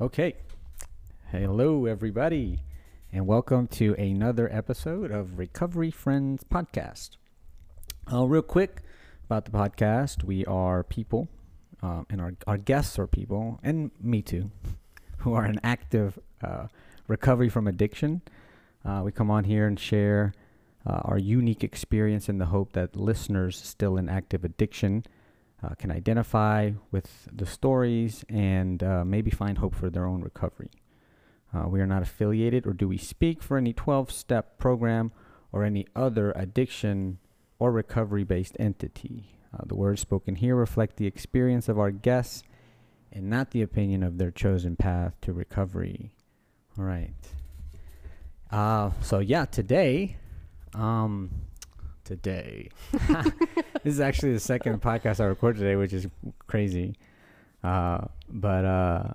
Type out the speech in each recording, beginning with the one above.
Okay. Hello, everybody, and welcome to another episode of Recovery Friends Podcast. Uh, real quick about the podcast we are people, um, and our, our guests are people, and me too, who are in active uh, recovery from addiction. Uh, we come on here and share uh, our unique experience in the hope that listeners still in active addiction uh, can identify with the stories and uh, maybe find hope for their own recovery. Uh, we are not affiliated or do we speak for any 12 step program or any other addiction or recovery based entity. Uh, the words spoken here reflect the experience of our guests and not the opinion of their chosen path to recovery. All right. Uh, so, yeah, today, um, today. this is actually the second podcast I record today, which is crazy. Uh, but uh,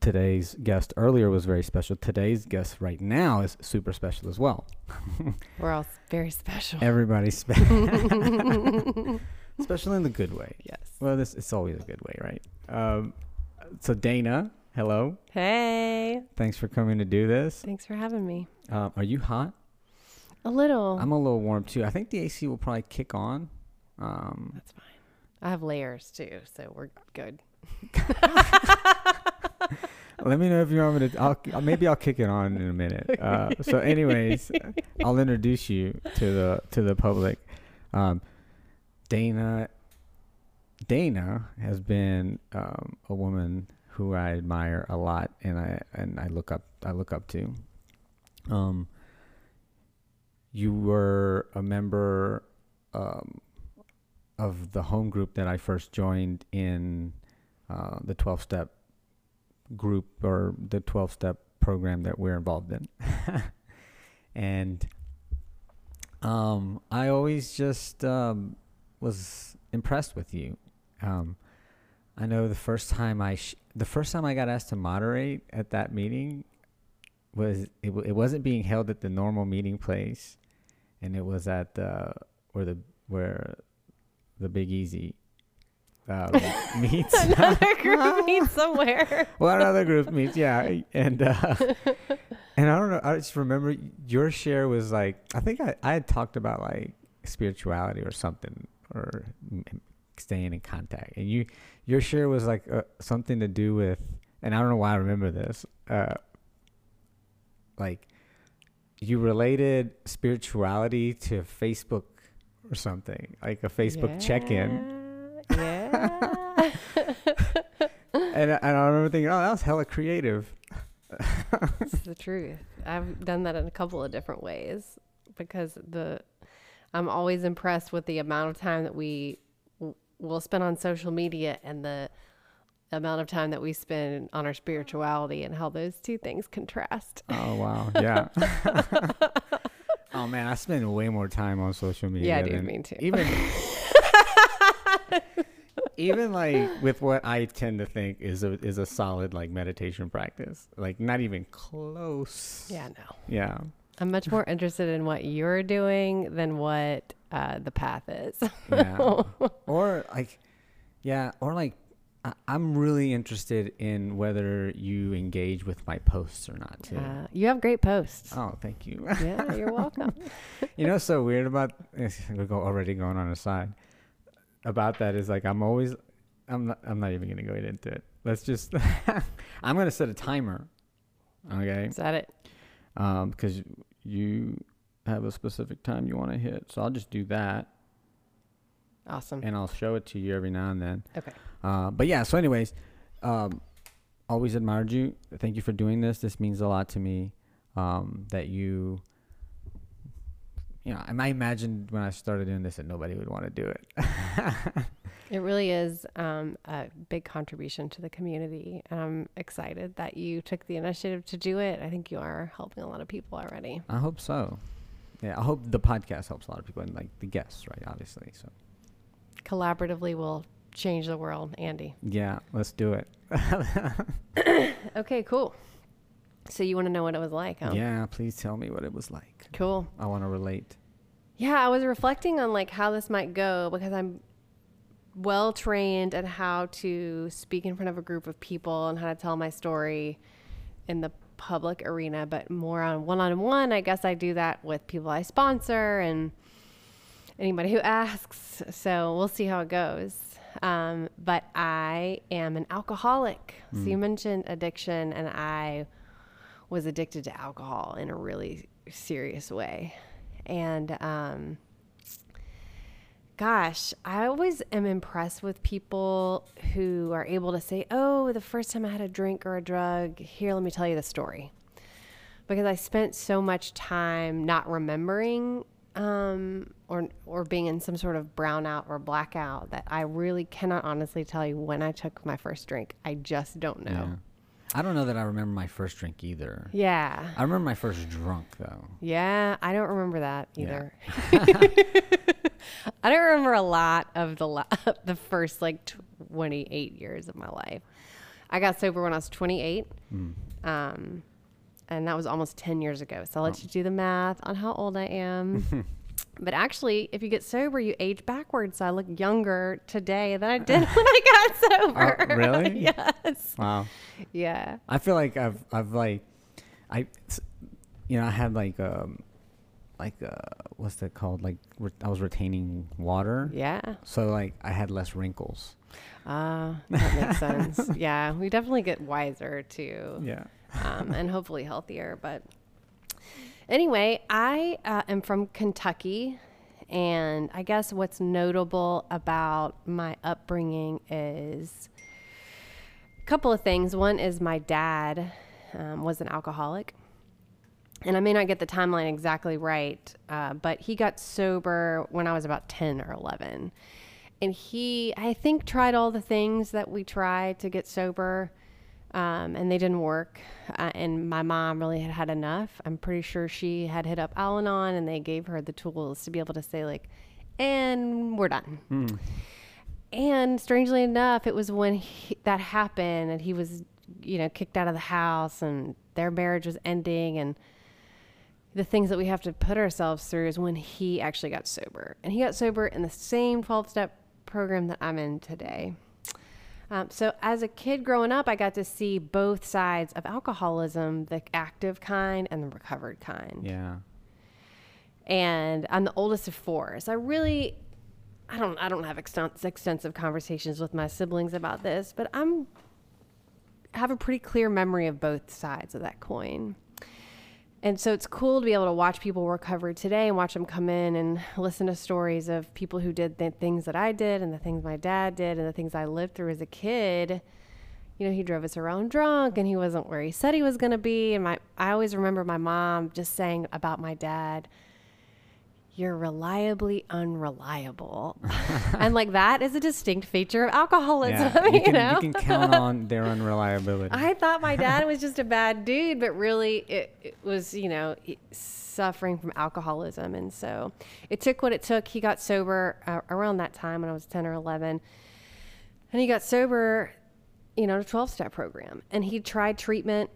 today's guest earlier was very special. Today's guest right now is super special as well. We're all very special. Everybody's special. special in the good way. yes. Well, this it's always a good way, right? Um, so Dana, hello. Hey, Thanks for coming to do this. thanks for having me. Um, are you hot? A little. I'm a little warm too. I think the AC will probably kick on. Um, That's fine. I have layers too, so we're good. Let me know if you want me to. I'll, I'll- maybe I'll kick it on in a minute. Uh, so, anyways, I'll introduce you to the to the public. Um, Dana. Dana has been um, a woman who I admire a lot, and I and I look up I look up to. Um, you were a member um, of the home group that I first joined in uh, the twelve step group or the 12 step program that we're involved in. and um, I always just um, was impressed with you. Um, I know the first time I sh- the first time I got asked to moderate at that meeting was it, it wasn't being held at the normal meeting place and it was at the where the where the Big Easy uh, meets. Another group meets somewhere. well, another group meets, yeah, and uh, and I don't know. I just remember your share was like I think I I had talked about like spirituality or something or m- staying in contact, and you your share was like uh, something to do with, and I don't know why I remember this, uh, like you related spirituality to Facebook or something, like a Facebook check-in. Yeah. And, I- and I remember thinking, oh, that was hella creative. It's the truth. I've done that in a couple of different ways because the I'm always impressed with the amount of time that we w- will spend on social media and the amount of time that we spend on our spirituality and how those two things contrast. Oh wow, yeah. oh man, I spend way more time on social media. Yeah, I do. Me too. Even even like with what I tend to think is a is a solid like meditation practice. Like not even close. Yeah, no. Yeah. I'm much more interested in what you're doing than what uh, the path is. Yeah. or like yeah, or like I, I'm really interested in whether you engage with my posts or not too. Uh, you have great posts. oh, thank you. yeah, you're welcome. you know, so weird about we're go, already going on a side about that is like I'm always I'm not I'm not even gonna go into it. Let's just I'm gonna set a timer. Okay, Is that it? um, because you have a specific time you want to hit, so I'll just do that Awesome. and I'll show it to you every now and then. Okay. Uh, but yeah, so anyways, um, always admired you. Thank you for doing this. This means a lot to me. Um, that you, you know, I I imagined when I started doing this that nobody would want to do it. It really is um, a big contribution to the community. And I'm excited that you took the initiative to do it. I think you are helping a lot of people already. I hope so. Yeah, I hope the podcast helps a lot of people and like the guests, right? Obviously. So Collaboratively, we'll change the world, Andy. yeah, let's do it. Okay, cool. So you want to know what it was like? Huh? Yeah, please tell me what it was like. Cool. I want to relate. Yeah, I was reflecting on like how this might go because I'm well trained at how to speak in front of a group of people and how to tell my story in the public arena, but more on one on one. I guess I do that with people I sponsor and anybody who asks. So we'll see how it goes. Um, but I am an alcoholic. So you mentioned addiction, and I was addicted to alcohol in a really serious way. And um, gosh, I always am impressed with people who are able to say, Oh, the first time I had a drink or a drug, here, let me tell you the story. Because I spent so much time not remembering um, or, or being in some sort of brownout or blackout that I really cannot honestly tell you when I took my first drink. I just don't know. Yeah. I don't know that I remember my first drink either. Yeah. I remember my first drunk though. Yeah, I don't remember that Yeah. I don't remember a lot of the the first like 28 years of my life. I got sober when I was 28. Um, and that was almost 10 years ago. So I'll let you do the math on how old I am. but actually, if you get sober, you age backwards. So I look younger today than I did when I got sober. Oh, really? yes. Wow. Yeah. I feel like I've I've like I, you know I had like um like uh what's that called like re- I was retaining water. Yeah. So like I had less wrinkles. Ah, that makes sense. Yeah, we definitely get wiser too, Yeah. um, and hopefully healthier. But anyway, I uh, am from Kentucky, and I guess what's notable about my upbringing is a couple of things. One is my dad um, was an alcoholic. And I may not get the timeline exactly right, uh, but he got sober when I was about 10 or 11 and he i think tried all the things that we tried to get sober um, and they didn't work uh, and my mom really had had enough. I'm pretty sure she had hit up al-anon and they gave her the tools to be able to say like and we're done. And strangely enough it was when he, that happened and he was you know kicked out of the house and their marriage was ending and the things that we have to put ourselves through is when he actually got sober. And he got sober in the same 12 step program that I'm in today. Um, so, as a kid growing up, I got to see both sides of alcoholism the active kind and the recovered kind. Yeah. And I'm the oldest of four. So, I really. I don't. I don't have exten- extensive conversations with my siblings about this, but I'm have a pretty clear memory of both sides of that coin. And so it's cool to be able to watch people recover today and watch them come in and listen to stories of people who did the things that I did and the things my dad did and the things I lived through as a kid. You know, he drove us around drunk and he wasn't where he said he was going to be. And my, I always remember my mom just saying about my dad, you're reliably unreliable. and like that is a distinct feature of alcoholism, Yeah. you, You can, know? you can count on their unreliability. I thought my dad was just a bad dude, but really it, it was, you know, suffering from alcoholism. And so it took what it took. He got sober uh, around that time when I was 10 or 11. And he got sober, you know, in a 12 step program. And he tried treatment,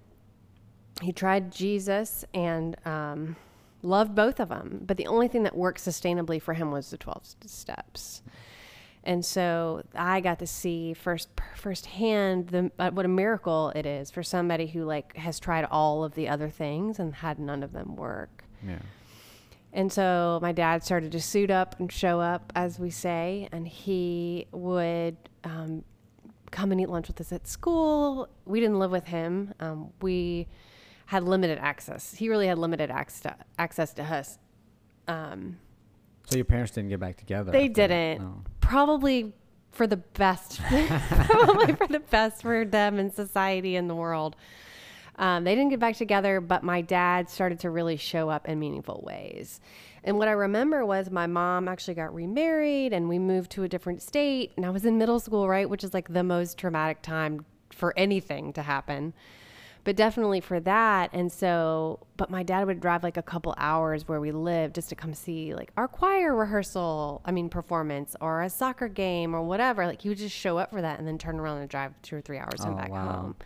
he tried Jesus, and um, loved both of them. But the only thing that worked sustainably for him was the 12 steps. And so I got to see first firsthand the uh, what a miracle it is for somebody who like has tried all of the other things and had none of them work. yeah. And so my dad started to suit up and show up, as we say, and he would um, come and eat lunch with us at school. We didn't live with him. Um, we had limited access. He really had limited access to, access to us. Um, So your parents didn't get back together. they didn't. No. Probably for the best. probably for the best for them and society and the world. Um, they didn't get back together, but my dad started to really show up in meaningful ways. And what I remember was my mom actually got remarried and we moved to a different state. And I was in middle school, right? Which is like the most traumatic time for anything to happen but definitely for that. And so, but my dad would drive like a couple hours where we lived just to come see like our choir rehearsal, I mean, performance or a soccer game or whatever. Like he would just show up for that and then turn around and drive two or three hours and Oh, back wow. home.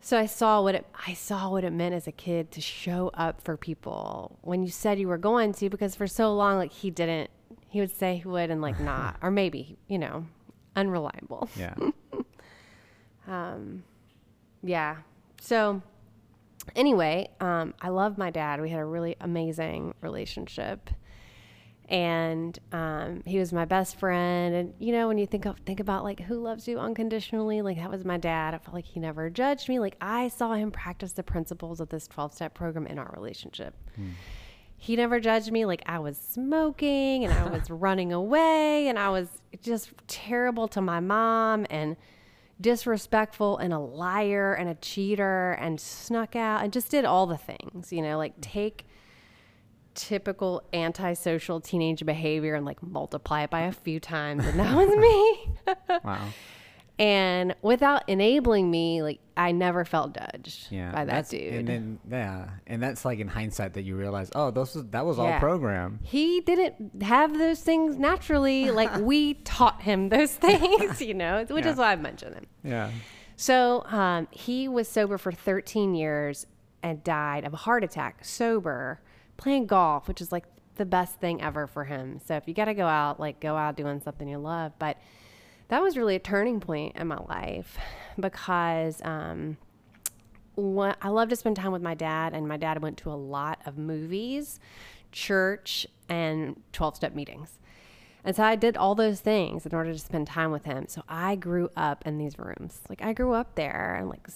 So I saw what it I saw what it meant as a kid to show up for people when you said you were going to because for so long like he didn't he would say he would and like not or maybe you know unreliable Yeah. um yeah so anyway um, I love my dad. We had a really amazing relationship. And um, he was my best friend. And you know when you think of think about like who loves you unconditionally like that was my dad. I felt like he never judged me. Like i saw him practice the principles of this 12-step program in our relationship. He never judged me. Like i was smoking and i was running away and i was just terrible to my mom. And disrespectful and a liar and a cheater and snuck out and just did all the things you know like take typical antisocial teenage behavior and like multiply it by a few times and that was me Wow. And without enabling me like i never felt judged Yeah. by that dude And then yeah, and that's like in hindsight that you realize, oh, those was, that was all Yeah. program. he didn't have those things naturally like we taught him those things you know which Yeah. is why i mentioned them Yeah. So um, he was sober for 13 years and died of a heart attack, sober, playing golf, which is like the best thing ever for him. So if you got to go out, like go out doing something you love. But that was really a turning point in my life because um, what, I love to spend time with my dad, and my dad went to a lot of movies, church, and 12 step meetings. And so I did all those things in order to spend time with him. So I grew up in these rooms. Like I grew up there and like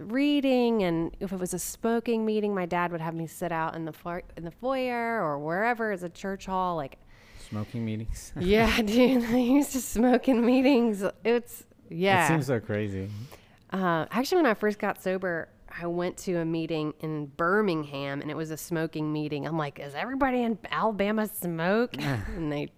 reading and if it was a smoking meeting, my dad would have me sit out in the fo- in the foyer or wherever is a church hall like Smoking meetings. yeah, dude, I used to smoke in meetings. It's yeah. It seems so crazy. Uh, actually, when I first got sober, I went to a meeting in Birmingham, and it was a smoking meeting. I'm like, "Is everybody in Alabama smoke?" and they,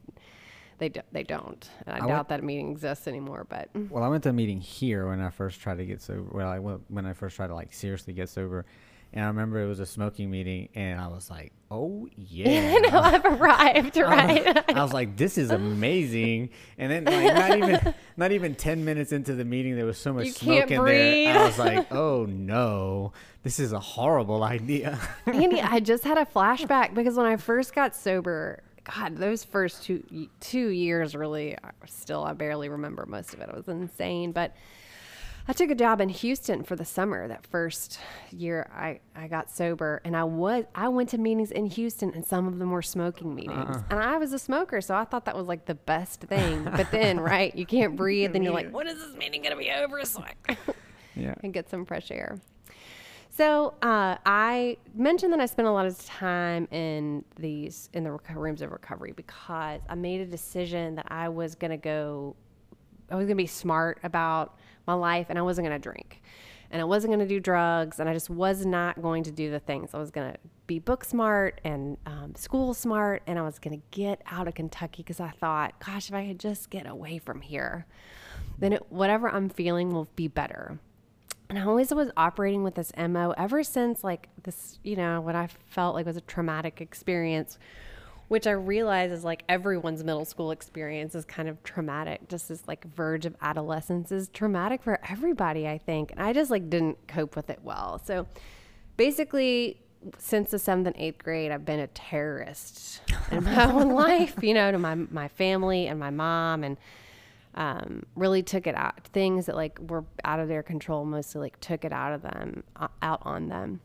they, do, they don't. And I, I doubt went- that meeting exists anymore. But Well, I went to a meeting here when I first tried to get sober. Well, I went when I first tried to like seriously get sober, and I remember it was a smoking meeting, and I was like, "Oh yeah!" no, I've arrived, right? I was like, "This is amazing!" And then, like, not even not even ten minutes into the meeting, there was so much You smoke can't in breathe. there. I was like, "Oh no, this is a horrible idea." Andy, I just had a flashback because when I first got sober, God, those first two two years really still I barely remember most of it. It was insane, but I took a job in Houston for the summer that first year I, I got sober and I was I went to meetings in Houston and some of them were smoking meetings. And I was a smoker, so I thought that was like the best thing. But then, right, you can't breathe and you're like, when is this meeting gonna be over so I yeah. and get some fresh air. So uh, I mentioned that I spent a lot of time in these in the reco- rooms of recovery because I made a decision that I was going to go. I was going to be smart about my life, and I wasn't going to drink, and I wasn't going to do drugs, and I just was not going to do the things. I was going to be book smart and um, school smart, and I was going to get out of Kentucky because I thought, gosh, if I could just get away from here, then it, whatever I'm feeling will be better. And I always was operating with this MO ever since like this, you know, what I felt like was a traumatic experience, which I realize is like everyone's middle school experience is kind of traumatic. Just this like verge of adolescence is traumatic for everybody, I think. And I just like didn't cope with it well. So basically, since the seventh and eighth grade, I've been a terrorist in my own life, you know, to my my family and my mom and um, really took it out. Things that like were out of their control, mostly like took it out of them, uh, out on them.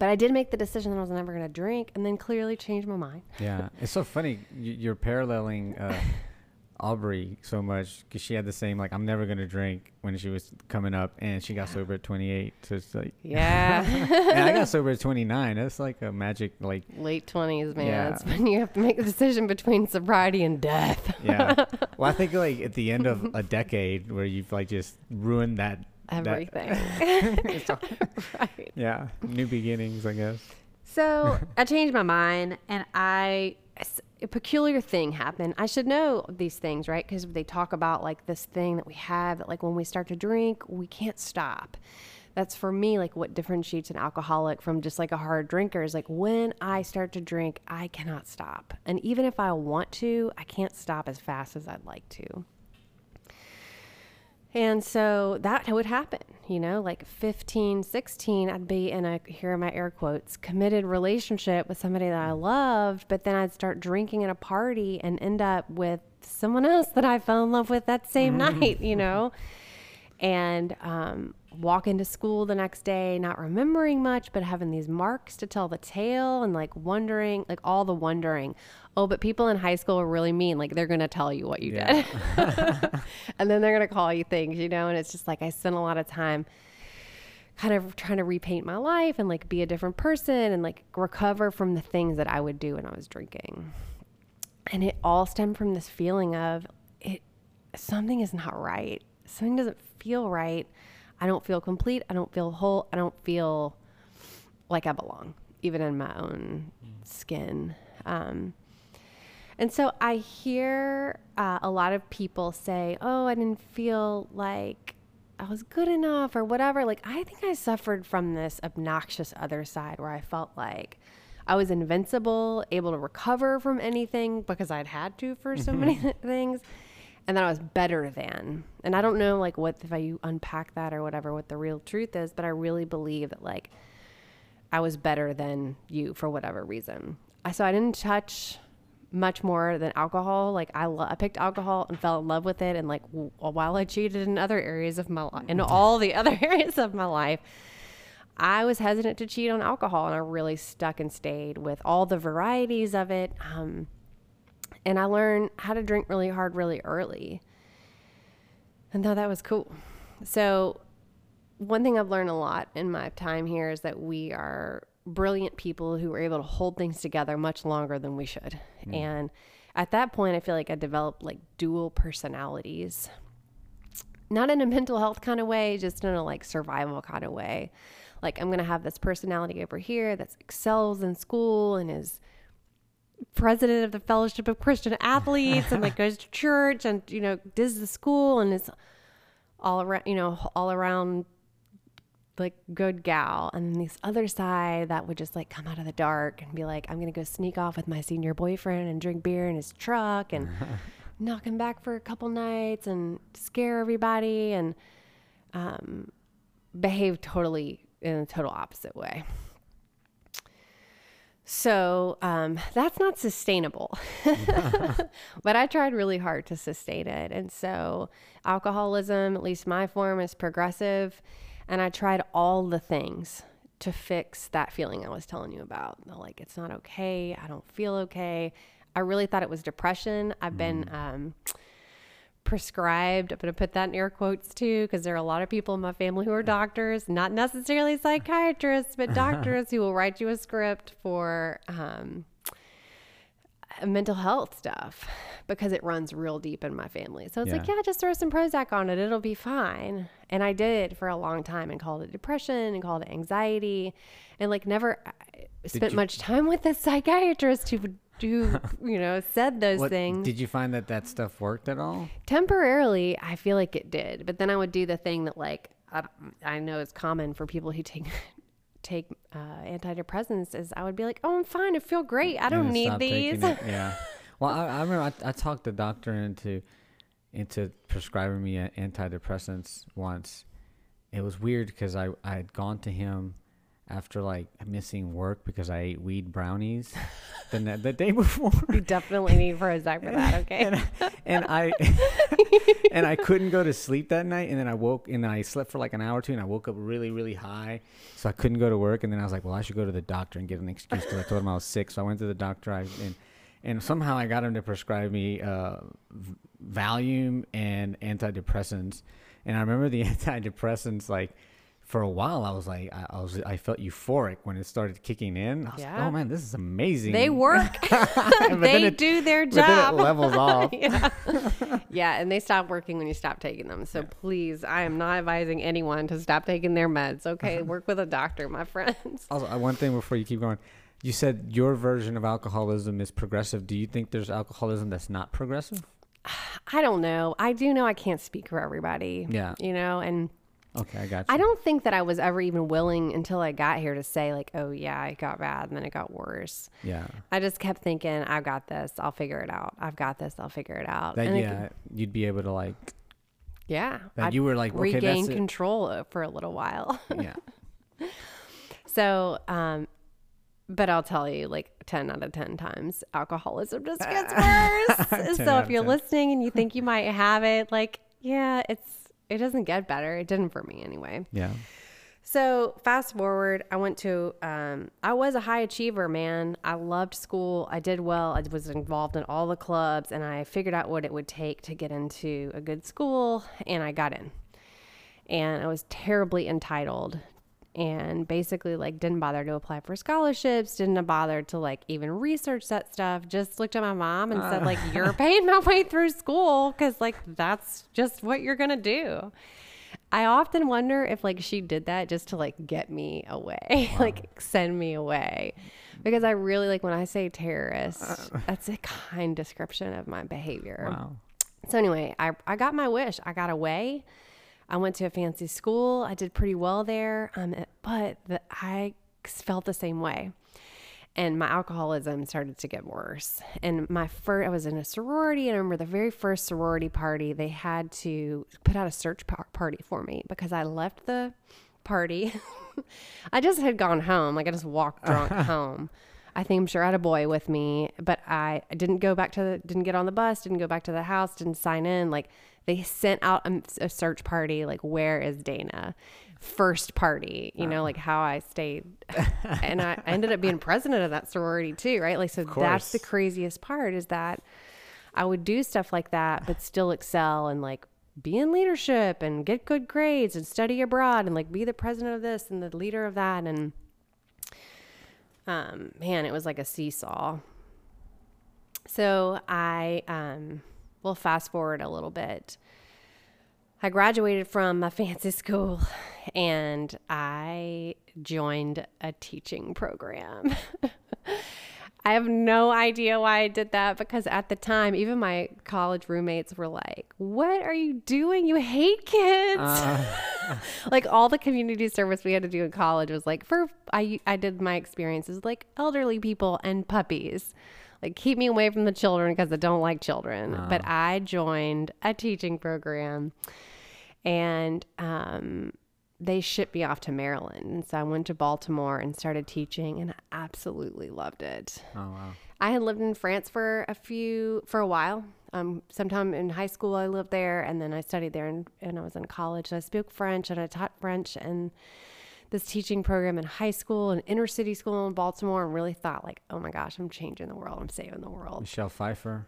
But I did make the decision that I was never going to drink, and then clearly changed my mind. Yeah, it's so funny. You, you're paralleling uh, Aubrey so much because she had the same like I'm never gonna drink when she was coming up, and she got sober at 28. So it's like, Yeah, and I got sober at 29. That's like a magic like late twenties, man. Yeah. That's when you have to make the decision between sobriety and death. yeah. Well, I think like at the end of a decade where you've like just ruined that. That- Everything. right. yeah, new beginnings, I guess. So I changed my mind, and I a peculiar thing happened. I should know these things, right? Because they talk about like this thing that we have that like when we start to drink, we can't stop. That's for me like what differentiates an alcoholic from just like a hard drinker is like when I start to drink, I cannot stop. And even if I want to, I can't stop as fast as I'd like to. And so that would happen, you know, like 15, 16, I'd be in a, here are my air quotes, committed relationship with somebody that I loved, but then I'd start drinking at a party and end up with someone else that I fell in love with that same mm. night, you know? And um, walk into school the next day, not remembering much, but having these marks to tell the tale and like wondering, like all the wondering. Oh, but people in high school are really mean. Like they're going to tell you what you Yeah. did. and then they're going to call you things, you know? And it's just like I spent a lot of time kind of trying to repaint my life and like be a different person and like recover from the things that I would do when I was drinking. And it all stemmed from this feeling of it something is not right. Something doesn't feel right. I don't feel complete. I don't feel whole. I don't feel like I belong, even in my own skin. Um, and so I hear uh, a lot of people say, "Oh, I didn't feel like I was good enough or whatever." Like I think I suffered from this obnoxious other side where I felt like I was invincible, able to recover from anything because I'd had to for so many things, and that I was better than. And I don't know like what if I unpack that or whatever what the real truth is, but I really believe that like I was better than you for whatever reason. I so I didn't touch much more than alcohol. Like I, lo- I picked alcohol and fell in love with it, and like w- while I cheated in other areas of my life, in all the other areas of my life, I was hesitant to cheat on alcohol, and I really stuck and stayed with all the varieties of it. Um, and I learned how to drink really hard, really early, and thought that was cool. So one thing I've learned a lot in my time here is that we are brilliant people who are able to hold things together much longer than we should. Mm. And at that point, I feel like I developed like dual personalities. Not in a mental health kind of way, just in a like survival kind of way. Like I'm going to have this personality over here that excels in school and is president of the Fellowship of Christian Athletes and like goes to church and you know does the school and is all around you know all around like good gal. And then this other side that would just like come out of the dark and be like i'm gonna go sneak off with my senior boyfriend and drink beer in his truck and knock him back for a couple nights and scare everybody and um, behave totally in a total opposite way so um, that's not sustainable. but I tried really hard to sustain it. And so alcoholism, at least my form, is progressive. And I tried all the things to fix that feeling I was telling you about. Like, it's not okay. I don't feel okay. I really thought it was depression. I've been um, prescribed. I'm going to put that in air quotes too, because there are a lot of people in my family who are doctors, not necessarily psychiatrists, but doctors who will write you a script for um, mental health stuff because it runs real deep in my family. So it's like, Yeah. yeah, just throw some Prozac on it. It'll be fine. And I did for a long time and called it depression and called it anxiety and like never uh, spent you- much time with a psychiatrist who, who you know, said those What, things Did you find that that stuff worked at all? temporarily i feel like it did but then i would do the thing that like i, I know is common for people who take take uh, antidepressants is i would be like oh i'm fine i feel great i don't need these Yeah. Well, I, I remember I, I talked the doctor into into prescribing me antidepressants once. It was weird because I I had gone to him after like missing work because I ate weed brownies the ne- the day before. you definitely need prozac for that okay and, and I and I couldn't go to sleep that night. And then I woke and I slept for like an hour or two, and I woke up really, really high, so I couldn't go to work. And then I was like, well, I should go to the doctor and get an excuse because I told him I was sick. So I went to the doctor, I, and and somehow I got him to prescribe me uh, Valium and antidepressants. And I remember the antidepressants like. For a while, I was like, I, I was, I felt euphoric when it started kicking in. I was Yeah. like, oh man, this is amazing. they work they it- do their but job it levels off. yeah. yeah, and they stop working when you stop taking them. So please, I am not advising anyone to stop taking their meds. Okay, work with a doctor, my friends. Also, uh, one thing before you keep going, you said your version of alcoholism is progressive. Do you think there's alcoholism that's not progressive? I don't know. I do know I can't speak for everybody. Yeah. You know, and Okay, I got you. I don't think that I was ever even willing until I got here to say, like, oh, yeah, it got bad and then it got worse. yeah, I just kept thinking, I've got this. I'll figure it out. I've got this. I'll figure it out. that and yeah, you'd be able to like Yeah. That I you were like, okay, regained that's it. control for a little while. Yeah. So, um, but I'll tell you, like 10 out of 10 times, alcoholism just gets worse. so if you're 10. listening and you think you might have it, like, yeah, it's, it doesn't get better. It didn't for me anyway. Yeah. So fast forward, I went to, um, I was a high achiever, man. I loved school. I did well. I was involved in all the clubs and I figured out what it would take to get into a good school and I got in. And I was terribly entitled and basically like didn't bother to apply for scholarships, didn't bother to like even research that stuff. Just looked at my mom and said like, uh. "You're paying my way through school because like that's just what you're gonna do." I often wonder if like she did that just to like get me away, like send me away. Because I really like when I say terrorist, uh. that's a kind description of my behavior. Wow. So anyway, I, I got my wish. I got away. I went to a fancy school. I did pretty well there. Um, but the, I felt the same way. And my alcoholism started to get worse. And my first, I was in a sorority, and I remember the very first sorority party, they had to put out a search par- party for me because I left the party. I just had gone home. Like I just walked drunk home. I think I'm sure I had a boy with me, but I didn't go back to the, didn't get on the bus, didn't go back to the house, didn't sign in. Like they sent out a, a search party, like, where is Dana? First party, you know, like how I stayed. and I ended up being president of that sorority too, right? Like, so that's the craziest part is that I would do stuff like that, but still excel and like be in leadership and get good grades and study abroad and like be the president of this and the leader of that. And um, man, it was like a seesaw. So I, um, will fast forward a little bit. I graduated from a fancy school and I joined a teaching program. I have no idea why I did that because at the time, even my college roommates were like, What are you doing? You hate kids. like all the community service we had to do in college was like, for I, I did my experiences like elderly people and puppies. Like, keep me away from the children because I don't like children. But I joined a teaching program and um, they shipped me off to Maryland. And so I went to Baltimore and started teaching, and I absolutely loved it. Oh wow. I had lived in France for a few for a while. Um, sometime in high school, I lived there, and then I studied there, and, and I was in college. So I spoke French, and I taught French and this teaching program in high school and inner city school in Baltimore, and really thought like, oh my gosh, I'm changing the world. I'm saving the world. Michelle Pfeiffer.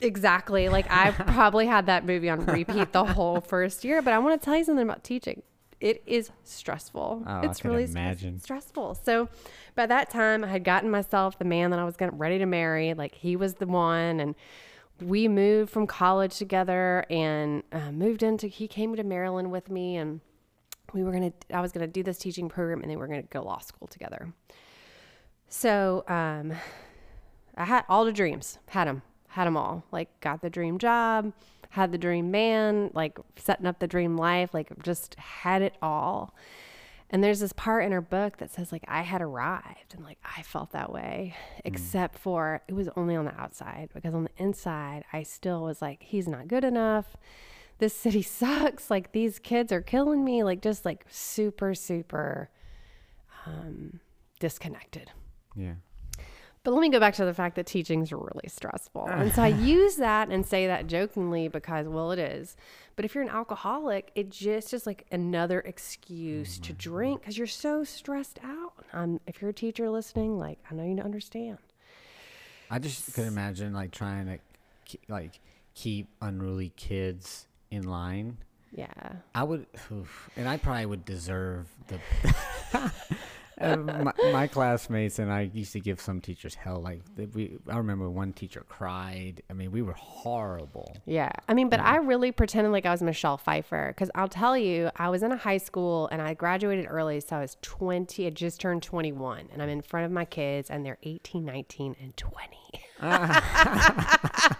Exactly. Like I probably had that movie on repeat the whole first year. But I want to tell you something about teaching. It is stressful. Oh, it's really imagine. stressful. So by that time, I had gotten myself the man that I was gonna, ready to marry. Like he was the one, and we moved from college together and uh, moved into. He came to Maryland with me, and we were gonna. I was gonna do this teaching program, and then we were gonna go law school together. So um, I had all the dreams, had them, had them all. Like, got the dream job, had the dream man, like setting up the dream life, like, just had it all. And there's this part in her book that says, like, I had arrived, and like, I felt that way, except for it was only on the outside, because on the inside, I still was like, he's not good enough. This city sucks. Like, these kids are killing me. Like, just like super, super um, disconnected. Yeah. But let me go back to the fact that teaching's really stressful. And so I use that and say that jokingly because, well, it is. But if you're an alcoholic, it just is like another excuse to drink because you're so stressed out. Um, if you're a teacher listening, like I know you understand. I just could imagine like trying to ke- like keep unruly kids in line. Yeah. I would, oof, and I probably would deserve the. Uh, my, my classmates and I used to give some teachers hell. Like we, I remember one teacher cried. I mean, we were horrible. Yeah. I mean, but I really pretended like I was Michelle Pfeiffer because I'll tell you, I was in a high school and I graduated early. So I was 20, I just turned 21 and I'm in front of my kids and they're 18, 19, and 20.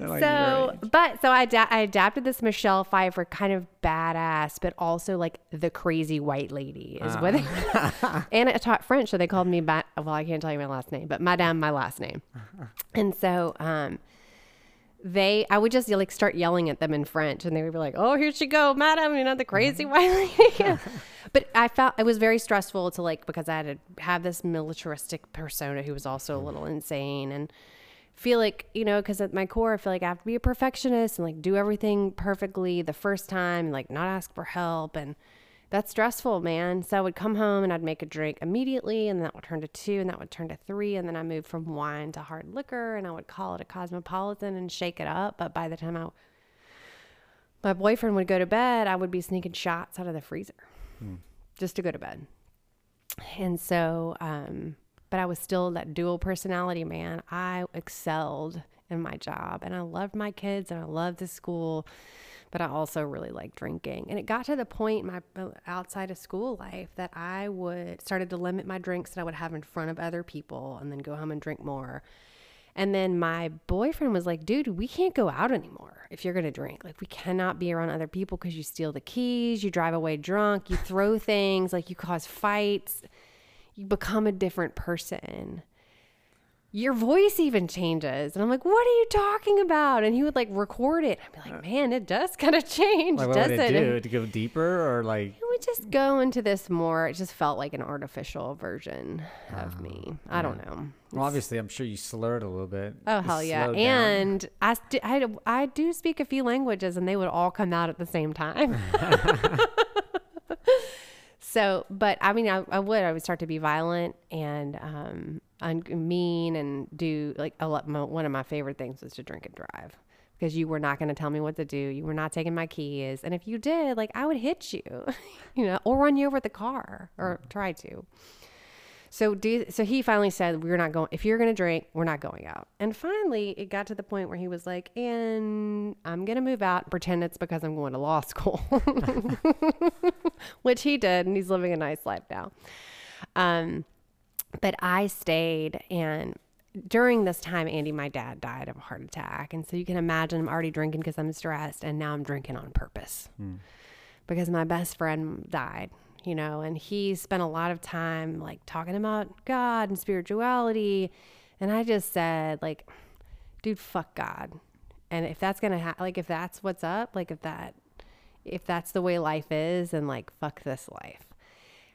Like, so, but so I, I adapted this Michelle Pfeiffer kind of badass, but also like the crazy white lady is what. and I taught French, so they called me. Ba- well, I can't tell you my last name, but Madame, my last name. and so, um, they I would just like start yelling at them in French and they would be like, "Oh, here she go, madam, you know, the crazy white lady." but I felt it was very stressful to like because I had to have this militaristic persona who was also a little insane and feel like, you know, cuz at my core I feel like I have to be a perfectionist and like do everything perfectly the first time, and, like not ask for help and that's stressful, man. So I would come home and I'd make a drink immediately, and that would turn to two, and that would turn to three, and then I moved from wine to hard liquor, and I would call it a cosmopolitan and shake it up. But by the time I, my boyfriend would go to bed, I would be sneaking shots out of the freezer hmm. just to go to bed. And so, um, but I was still that dual personality man. I excelled in my job, and I loved my kids, and I loved the school but I also really liked drinking. And it got to the point my outside of school life that I would started to limit my drinks that I would have in front of other people and then go home and drink more. And then my boyfriend was like, dude, we can't go out anymore if you're going to drink. Like, we cannot be around other people because you steal the keys, you drive away drunk, you throw things, like, you cause fights, you become a different person your voice even changes. And I'm like, what are you talking about? And he would like record it. I'd be like, uh, man, it does kind of change, like, what does would it? Do? to go deeper or like? It would just go into this more. It just felt like an artificial version of uh, me. I yeah. don't know. Well, obviously, I'm sure you slurred a little bit. Oh hell yeah! And I, st- I I do speak a few languages, and they would all come out at the same time. so, but I mean, I, I would I would start to be violent and um, un- mean and do like a lot. My, one of my favorite things was to drink and drive because you were not going to tell me what to do. You were not taking my keys, and if you did, like I would hit you, you know, or run you over with the car or try to. So do so he finally said we're not going if you're going to drink, we're not going out. And finally it got to the point where he was like, "And I'm going to move out and pretend it's because I'm going to law school." Which he did and he's living a nice life now. Um but I stayed and during this time, Andy, my dad died of a heart attack. And so you can imagine I'm already drinking because I'm stressed. And now I'm drinking on purpose mm. because my best friend died, you know, and he spent a lot of time like talking about God and spirituality. And I just said, like, dude, fuck God. And if that's going to happen, like, if that's what's up, like, if that, if that's the way life is, and like, fuck this life.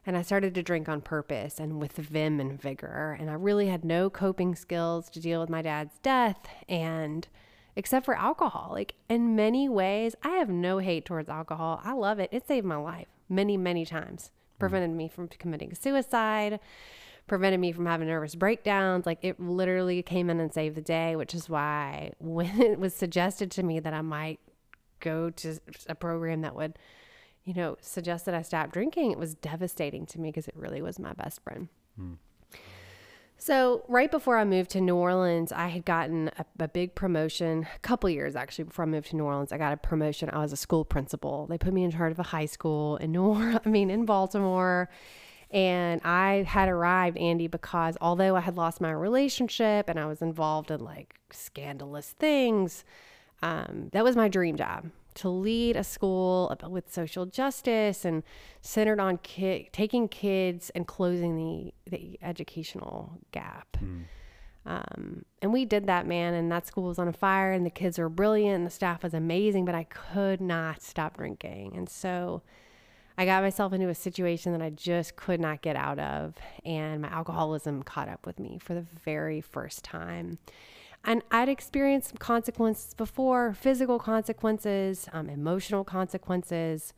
And I started to drink on purpose and with vim and vigor. And I really had no coping skills to deal with my dad's death and except for alcohol. Like in many ways, I have no hate towards alcohol. I love it. It saved my life many, many times. Mm. Prevented me from committing suicide, prevented me from having nervous breakdowns. Like it literally came in and saved the day, which is why when it was suggested to me that I might go to a program that would you know, suggest that I stop drinking, it was devastating to me because it really was my best friend. Hmm. So, right before I moved to New Orleans, I had gotten a, a, big promotion, a couple years actually before I moved to New Orleans. I got a promotion. I was a school principal. They put me in charge of a high school in New Orleans, I mean, in Baltimore. And I had arrived, Andy, because although I had lost my relationship and I was involved in like scandalous things, um, that was my dream job to lead a school with social justice and centered on ki- taking kids and closing the, the educational gap. Mm. Um, and we did that, man. And that school was on fire, and the kids were brilliant, and the staff was amazing, but I could not stop drinking. And so I got myself into a situation that I just could not get out of. And my alcoholism caught up with me for the very first time. And I'd experienced some consequences before physical consequences, um, emotional consequences,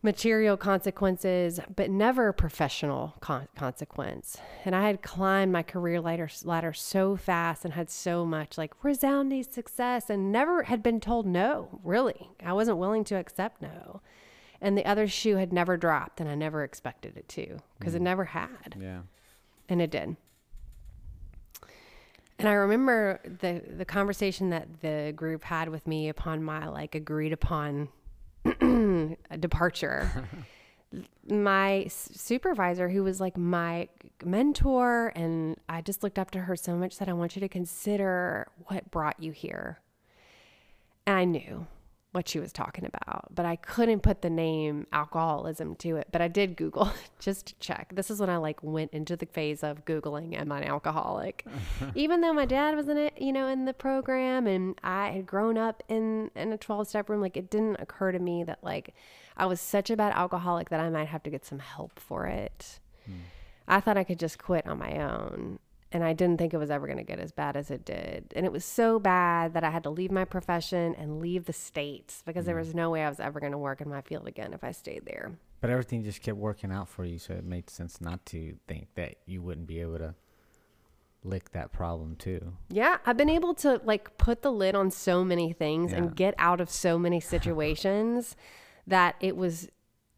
material consequences, but never professional con- consequence. And I had climbed my career ladder, ladder so fast and had so much like resounding success and never had been told no, really. I wasn't willing to accept no. And the other shoe had never dropped, and I never expected it to because mm. it never had. Yeah. And it did. And I remember the the conversation that the group had with me upon my like agreed upon departure. my supervisor, who was like my mentor, and I just looked up to her so much that I want you to consider what brought you here. And I knew what she was talking about, but I couldn't put the name alcoholism to it. But I did Google just to check. This is when I like went into the phase of Googling, am I an alcoholic? Even though my dad was in it, you know, in the program and I had grown up in, in a 12 step room, like it didn't occur to me that like I was such a bad alcoholic that I might have to get some help for it. Hmm. I thought I could just quit on my own and I didn't think it was ever going to get as bad as it did. And it was so bad that I had to leave my profession and leave the states because mm. there was no way I was ever going to work in my field again if I stayed there. But everything just kept working out for you, so it made sense not to think that you wouldn't be able to lick that problem too. Yeah, I've been able to like put the lid on so many things yeah. and get out of so many situations that it was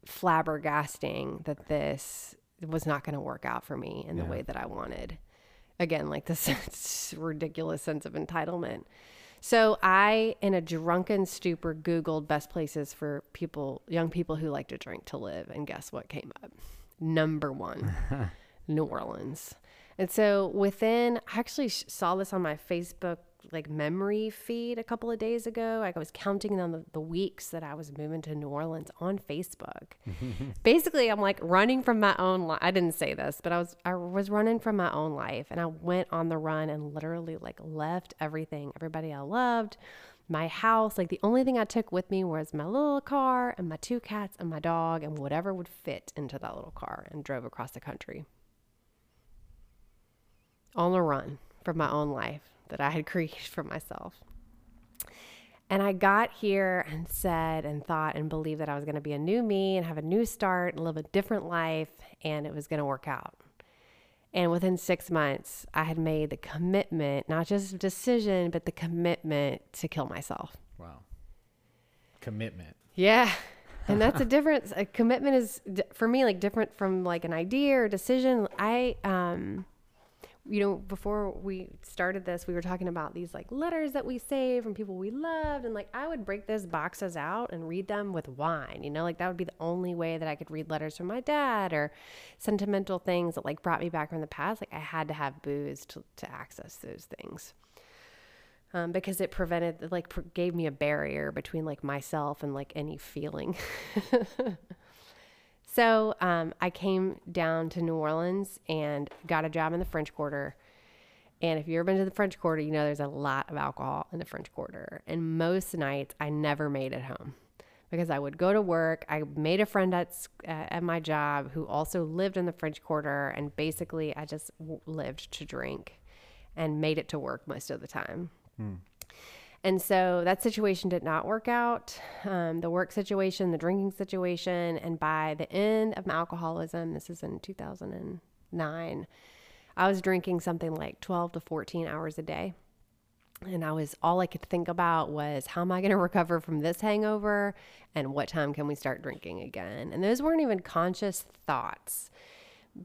flabbergasting that this was not going to work out for me in yeah. the way that I wanted again like this ridiculous sense of entitlement. So i in a drunken stupor googled best places for people young people who like to drink to live and guess what came up? Number one new orleans. And so within i actually saw this on my facebook like memory feed a couple of days ago. Like I was counting down the, the weeks that I was moving to New Orleans on Facebook. Basically, I'm like running from my own life. I didn't say this, but I was I was running from my own life, and I went on the run and literally like left everything, everybody I loved, my house. Like the only thing I took with me was my little car and my two cats and my dog and whatever would fit into that little car, and drove across the country on the run from my own life that I had created for myself. And I got here and said and thought and believed that I was going to be a new me and have a new start and live a different life and it was going to work out. And within six months, I had made the commitment, not just a decision, but the commitment to kill myself. Wow. Commitment. Yeah. And that's a difference. A commitment is for me like different from like an idea or decision. I um you know, before we started this, we were talking about these like letters that we save from people we loved. And like, I would break those boxes out and read them with wine, you know, like that would be the only way that I could read letters from my dad or sentimental things that like brought me back from the past. Like, I had to have booze to, to access those things. Um, because it prevented, like, gave me a barrier between like myself and like any feeling. So um, I came down to New Orleans and got a job in the French Quarter. And if you've ever been to the French Quarter, you know there's a lot of alcohol in the French Quarter. And most nights I never made it home because I would go to work. I made a friend at uh, at my job who also lived in the French Quarter, and basically I just w- lived to drink and made it to work most of the time. Hmm. And so that situation did not work out um, the work situation, the drinking situation. And by the end of my alcoholism, this is in 2009, I was drinking something like 12 to 14 hours a day. And I was all I could think about was how am I going to recover from this hangover and what time can we start drinking again? And those weren't even conscious thoughts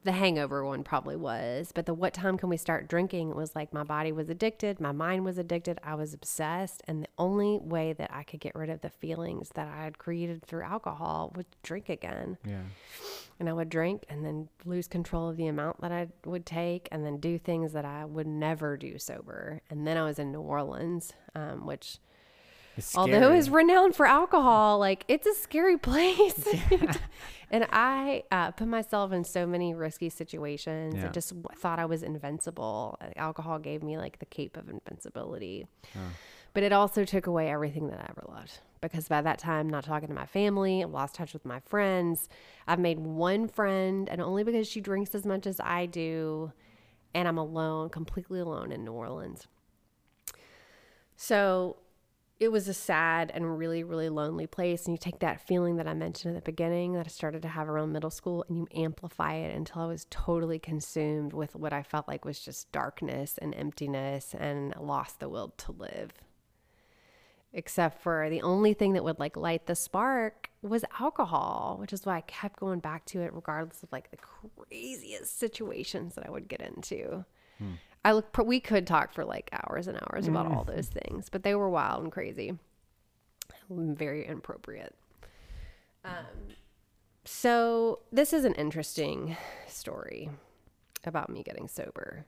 the hangover one probably was, but the what time can we start drinking was like my body was addicted, my mind was addicted, I was obsessed, and the only way that I could get rid of the feelings that I had created through alcohol was drink again. Yeah. And I would drink and then lose control of the amount that I would take and then do things that I would never do sober. And then I was in New Orleans, um, which although it's renowned for alcohol, like it's a scary place. Yeah. and I uh, put myself in so many risky situations. Yeah. I just thought I was invincible. Alcohol gave me like the cape of invincibility. But it also took away everything that I ever loved because by that time, I'm not talking to my family, I've lost touch with my friends. I've made one friend, and only because she drinks as much as I do, and I'm alone, completely alone in New Orleans. So it was a sad and really, really lonely place. And you take that feeling that I mentioned at the beginning that I started to have around middle school and you amplify it until I was totally consumed with what I felt like was just darkness and emptiness and lost the will to live. Except for the only thing that would like light the spark was alcohol, which is why I kept going back to it regardless of like the craziest situations that I would get into. Hmm. I look. We could talk for like hours and hours about all those mm. things, but they were wild and crazy, very inappropriate. Um, so this is an interesting story about me getting sober.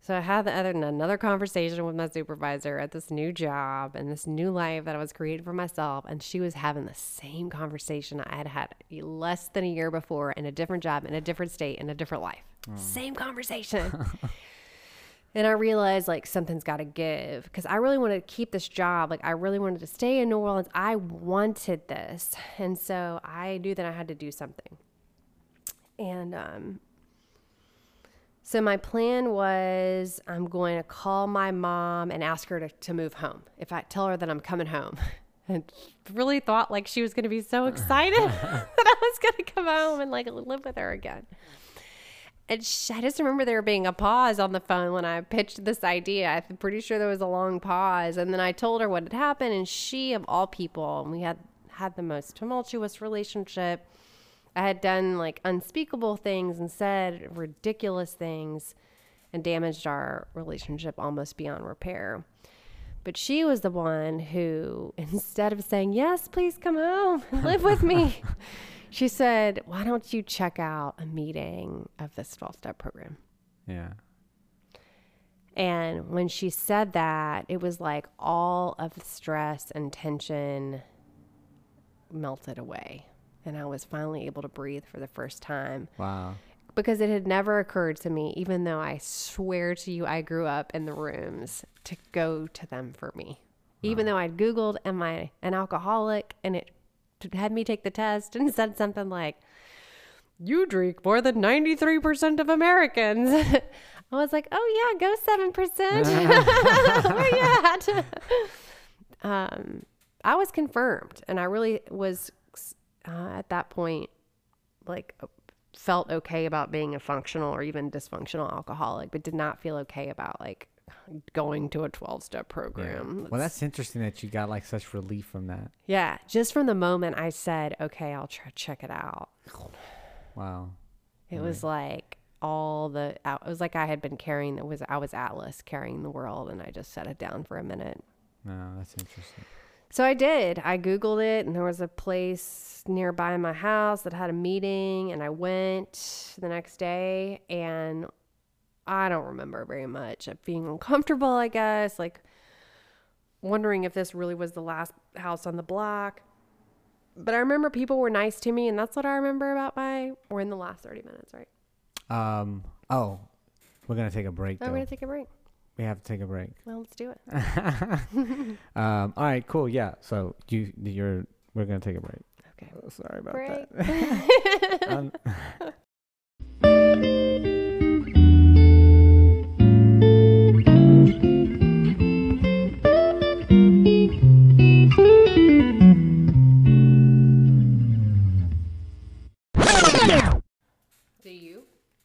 So I had the other another conversation with my supervisor at this new job and this new life that I was creating for myself, and she was having the same conversation I had had less than a year before in a different job, in a different state, in a different life. Same conversation. and I realized like something's got to give because I really wanted to keep this job. Like I really wanted to stay in New Orleans. I wanted this, and so I knew that I had to do something. And um, so my plan was I'm going to call my mom and ask her to, to move home. If I tell her that I'm coming home. And really thought like she was going to be so excited that I was going to come home and like live with her again. And sh I just remember there being a pause on the phone when I pitched this idea. I'm pretty sure there was a long pause. And then I told her what had happened. And she, of all people, and we had had the most tumultuous relationship. I had done like unspeakable things and said ridiculous things and damaged our relationship almost beyond repair. But she was the one who, instead of saying, Yes, please come home live with me, she said, Why don't you check out a meeting of this 12 step program? Yeah. And when she said that, it was like all of the stress and tension melted away. And I was finally able to breathe for the first time Wow. because it had never occurred to me, even though I swear to you, I grew up in the rooms to go to them for me. Even though I'd Googled, am I an alcoholic? And it had me take the test and said something like, you drink more than 93% of Americans. I was like, oh, yeah, go 7%. Where you at? um, I was confirmed, and I really was uh, at that point like felt okay about being a functional or even dysfunctional alcoholic, but did not feel okay about like going to a 12 step program. Well, that's interesting that you got like such relief from that. yeah, just from the moment I said, okay, I'll try check it out. Wow. It was like all the it was like I had been carrying it was I was Atlas carrying the world and I just set it down for a minute. No, that's interesting. So I did. I Googled it, and there was a place nearby my house that had a meeting, and I went the next day, and I don't remember very much of being uncomfortable, I guess, like wondering if this really was the last house on the block. But I remember people were nice to me, and that's what I remember about my. We're in the last 30 minutes, right? Um. Oh, we're gonna take a break Oh, though. we're going to take a break. we have to take a break. Well, let's do it. Um. All right. Cool. Yeah. So you you're we're gonna take a break. Okay. Oh, sorry about Break. that. Um,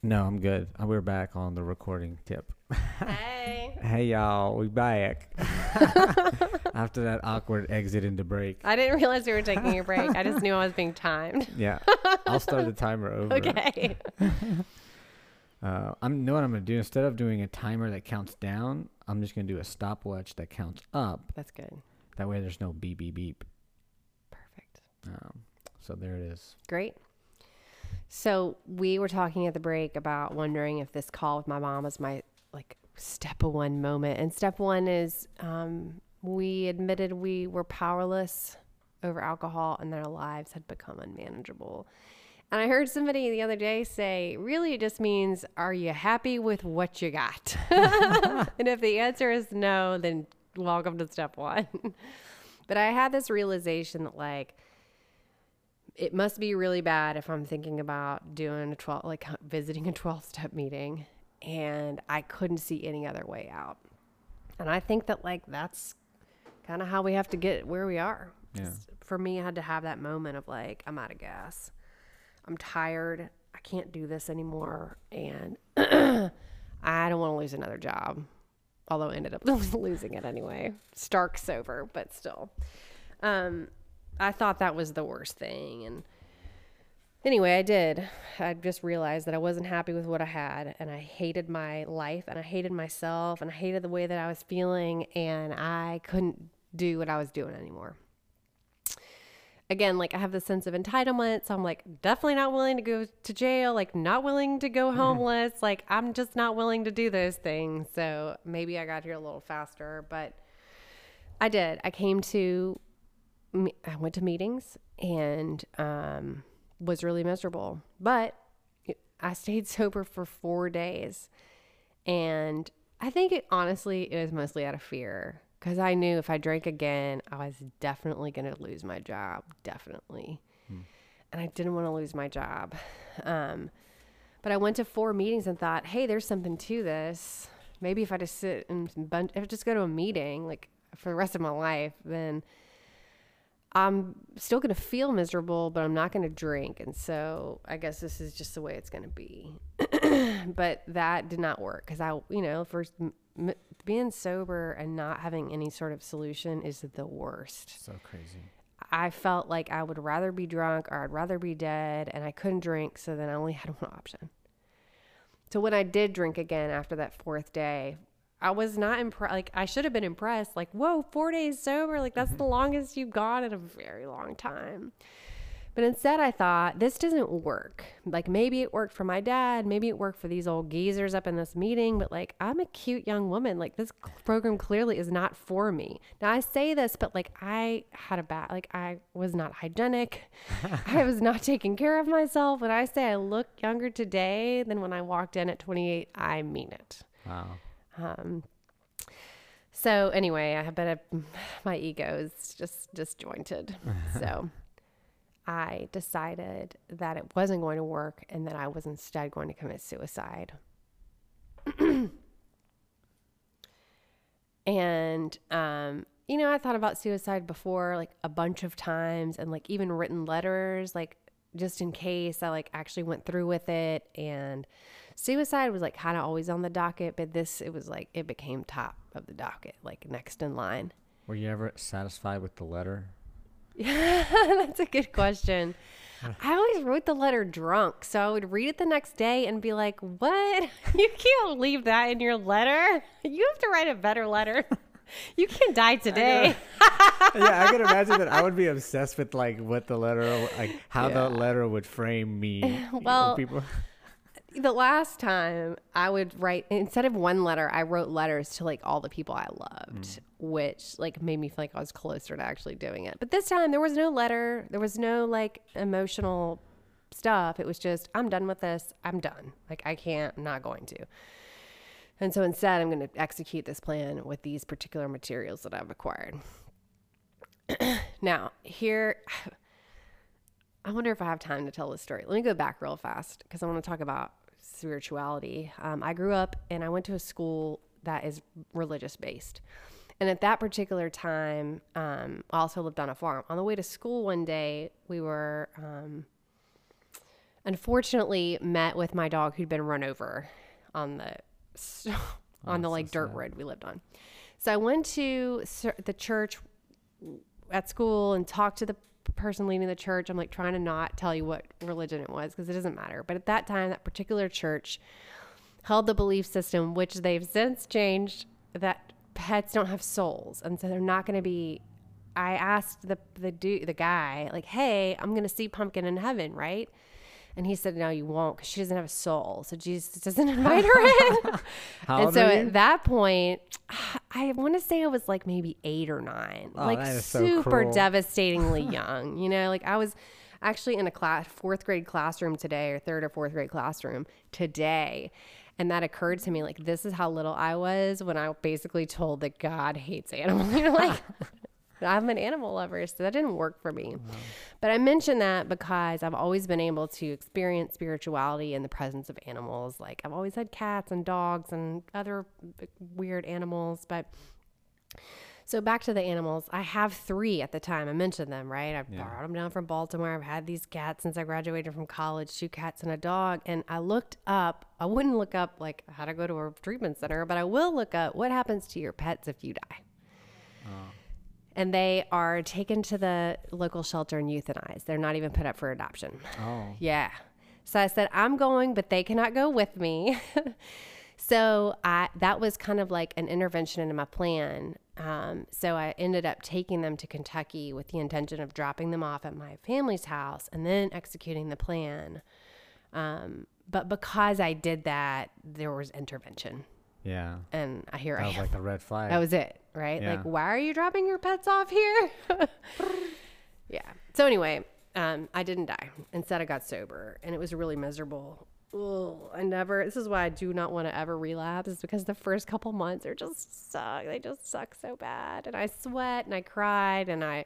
no, I'm good. Uh, We're back on the recording tip. Hey. Hey y'all, we back. After that awkward exit into break. I didn't realize we were taking a break. I just knew I was being timed. Yeah. I'll start the timer over. Okay. Uh, I'm know what I'm gonna do. Instead of doing a timer that counts down, I'm just gonna do a stopwatch that counts up. That's good. That way, there's no beep beep beep. Perfect. Um, so there it is. Great. So we were talking at the break about wondering if this call with my mom was my like step one moment. And step one is um, we admitted we were powerless over alcohol and our lives had become unmanageable. And I heard somebody the other day say, really, it just means, are you happy with what you got? and if the answer is no, then welcome to step one. but I had this realization that, like, it must be really bad if I'm thinking about doing a 12, like visiting a 12 step meeting and I couldn't see any other way out. And I think that, like, that's kind of how we have to get where we are. Yeah. For me, I had to have that moment of, like, I'm out of gas. I'm tired. I can't do this anymore. And I don't want to lose another job. Although I ended up losing it anyway. Stark sober, but still. Um, I thought that was the worst thing. And anyway, I did. I just realized that I wasn't happy with what I had. And I hated my life. And I hated myself. And I hated the way that I was feeling. And I couldn't do what I was doing anymore. again, like I have this sense of entitlement. So I'm like, definitely not willing to go to jail, like, not willing to go homeless. like, I'm just not willing to do those things. So maybe I got here a little faster, but I did. I came to, I went to meetings and um, was really miserable. But I stayed sober for four days. And I think it honestly, it was mostly out of fear because I knew if I drank again, I was definitely going to lose my job. Definitely. Hmm. And I didn't want to lose my job. Um, but I went to four meetings and thought, hey, there's something to this. Maybe if I just sit and bunch, if I just go to a meeting like for the rest of my life, then I'm still going to feel miserable, but I'm not going to drink. And so I guess this is just the way it's going to be. but that did not work because I, you know, first m- being sober and not having any sort of solution is the worst. So crazy. I felt like I would rather be drunk or I'd rather be dead, and I couldn't drink. So then I only had one option. So when I did drink again after that fourth day, I was not impressed. Like I should have been impressed. Like, whoa, four days sober. Like that's mm-hmm. the longest you've gone in a very long time. But instead, I thought this doesn't work. Like maybe it worked for my dad, maybe it worked for these old geezers up in this meeting, but like I'm a cute young woman. Like this program clearly is not for me. Now I say this, but like I had a bad, like I was not hygienic. I was not taking care of myself. When I say I look younger today than when I walked in at 28, I mean it. Wow. Um, so anyway, I have been a, my ego is just disjointed. so I decided that it wasn't going to work and that I was instead going to commit suicide. and um, you know, I thought about suicide before like a bunch of times and like even written letters like just in case I like actually went through with it and Suicide was like kind of always on the docket, but this it was like it became top of the docket, like next in line. Were you ever satisfied with the letter? Yeah, that's a good question. I always wrote the letter drunk, so I would read it the next day and be like, "What? You can't leave that in your letter. You have to write a better letter." you can't die today. I yeah, I can imagine that I would be obsessed with like what the letter, like how yeah. the letter would frame me. Well, people the last time I would write instead of one letter, I wrote letters to like all the people I loved, mm. which like made me feel like I was closer to actually doing it. But this time there was no letter, there was no like emotional stuff. It was just I'm done with this. I'm done. Like I can't. I'm not going to. And so instead, I'm going to execute this plan with these particular materials that I've acquired. now, here I wonder if I have time to tell this story. Let me go back real fast because I want to talk about spirituality. Um, I grew up and I went to a school that is religious based. And at that particular time, um, I also lived on a farm. On the way to school one day, we were um, unfortunately met with my dog who'd been run over on the on oh, the like so dirt sad. road we lived on. So I went to the church at school and talked to the person leading the church. I'm like trying to not tell you what religion it was because it doesn't matter. But at that time, that particular church held the belief system, which they've since changed, that pets don't have souls, and so they're not going to be. I asked the the dude, the guy, like, "Hey, I'm going to see Pumpkin in heaven, right?" And he said, No, you won't because she doesn't have a soul. So Jesus doesn't invite her in. and so at that point, I want to say I was like maybe eight or nine, oh, like super so devastatingly young. You know, like I was actually in a class, fourth grade classroom today, or third or fourth grade classroom today. And that occurred to me like, this is how little I was when I basically told that God hates animals. You know, like, I'm an animal lover, so that didn't work for me. Wow. But I mention that because I've always been able to experience spirituality in the presence of animals. Like I've always had cats and dogs and other weird animals, but so back to the animals. I have three at the time. I mentioned them, right? I yeah. brought them down from Baltimore. I've had these cats since I graduated from college, two cats and a dog. And I looked up, I wouldn't look up like how to go to a treatment center, but I will look up what happens to your pets if you die. Oh and they are taken to the local shelter and euthanized. They're not even put up for adoption. Oh. Yeah. So I said, I'm going, but they cannot go with me. so I that was kind of like an intervention into my plan Um, so I ended up taking them to Kentucky with the intention of dropping them off at my family's house and then executing the plan. Um, but because I did that, there was intervention. Yeah. And I hear That I was like the red flag. that was it, right? Yeah. Like, why are you dropping your pets off here? yeah. So anyway, um, I didn't die. Instead, I got sober, and it was really miserable. Ugh, I never. This is why I do not want to ever relapse. Is because the first couple months are just suck. They just suck so bad, and I sweat and I cried and I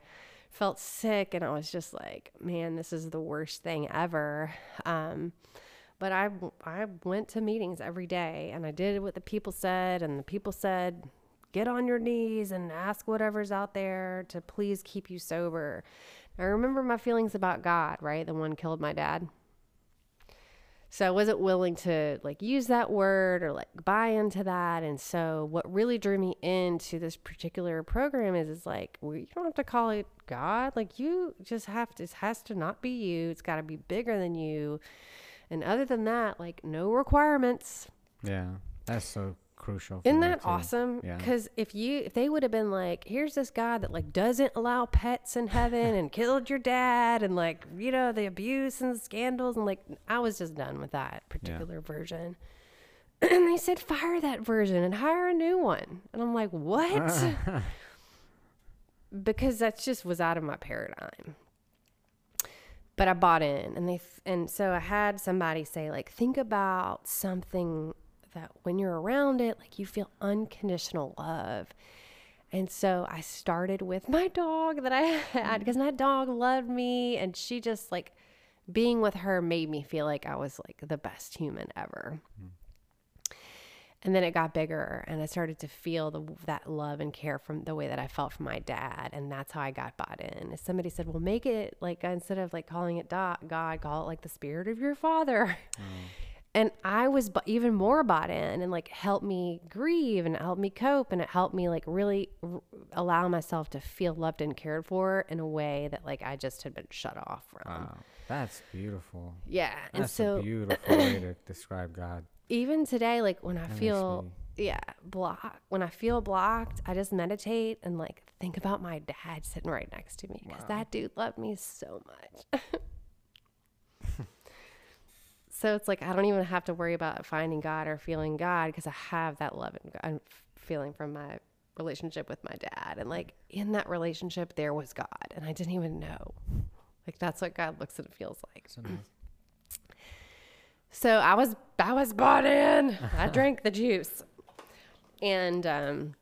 felt sick, and I was just like, man, this is the worst thing ever. Um, but I I went to meetings every day and I did what the people said and the people said get on your knees and ask whatever's out there to please keep you sober. I remember my feelings about God, right? The one killed my dad. So I wasn't willing to like use that word or like buy into that. And so what really drew me into this particular program is it's like, well, you don't have to call it God. Like you just have to, it has to not be you. It's got to be bigger than you. And other than that, like no requirements. Yeah. That's so crucial. Isn't that awesome? Yeah. Because if you if they would have been like, here's this guy that like doesn't allow pets in heaven and killed your dad and like you know the abuse and the scandals and like I was just done with that particular version. And they said fire that version and hire a new one. And I'm like, what? because that just was out of my paradigm. But I bought in, and they th- and so I had somebody say like, think about something that when you're around it, like you feel unconditional love. And so I started with my dog that I had because my dog loved me, and she just like being with her made me feel like I was like the best human ever. And then it got bigger, and I started to feel the, that love and care from the way that I felt from my dad, and that's how I got bought in. Somebody said, "Well, make it like instead of like calling it God, call it like the spirit of your father." Mm. And I was bu- even more bought in, and like helped me grieve, and helped me cope, and it helped me like really r- allow myself to feel loved and cared for in a way that like I just had been shut off from. Wow. That's beautiful. Yeah, and That's so a beautiful way to describe God. even today like when i feel yeah block when i feel blocked i just meditate and like think about my dad sitting right next to me because that dude loved me so much so it's like i don't even have to worry about finding god or feeling god because i have that love and feeling from my relationship with my dad and like in that relationship there was god and i didn't even know like that's what god looks and feels like So nice. so I was I was bought in. I drank the juice. And um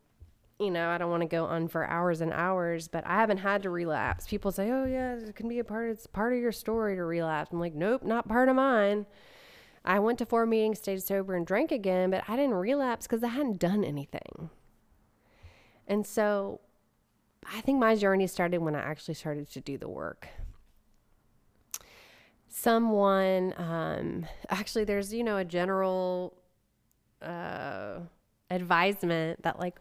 you know, I don't want to go on for hours and hours, but I haven't had to relapse. People say, "Oh yeah, it can be a part it's part of your story to relapse." I'm like, "Nope, not part of mine." I went to four meetings, stayed sober and drank again, but I didn't relapse cuz I hadn't done anything. And so I think my journey started when I actually started to do the work someone um actually there's you know a general uh advisement that like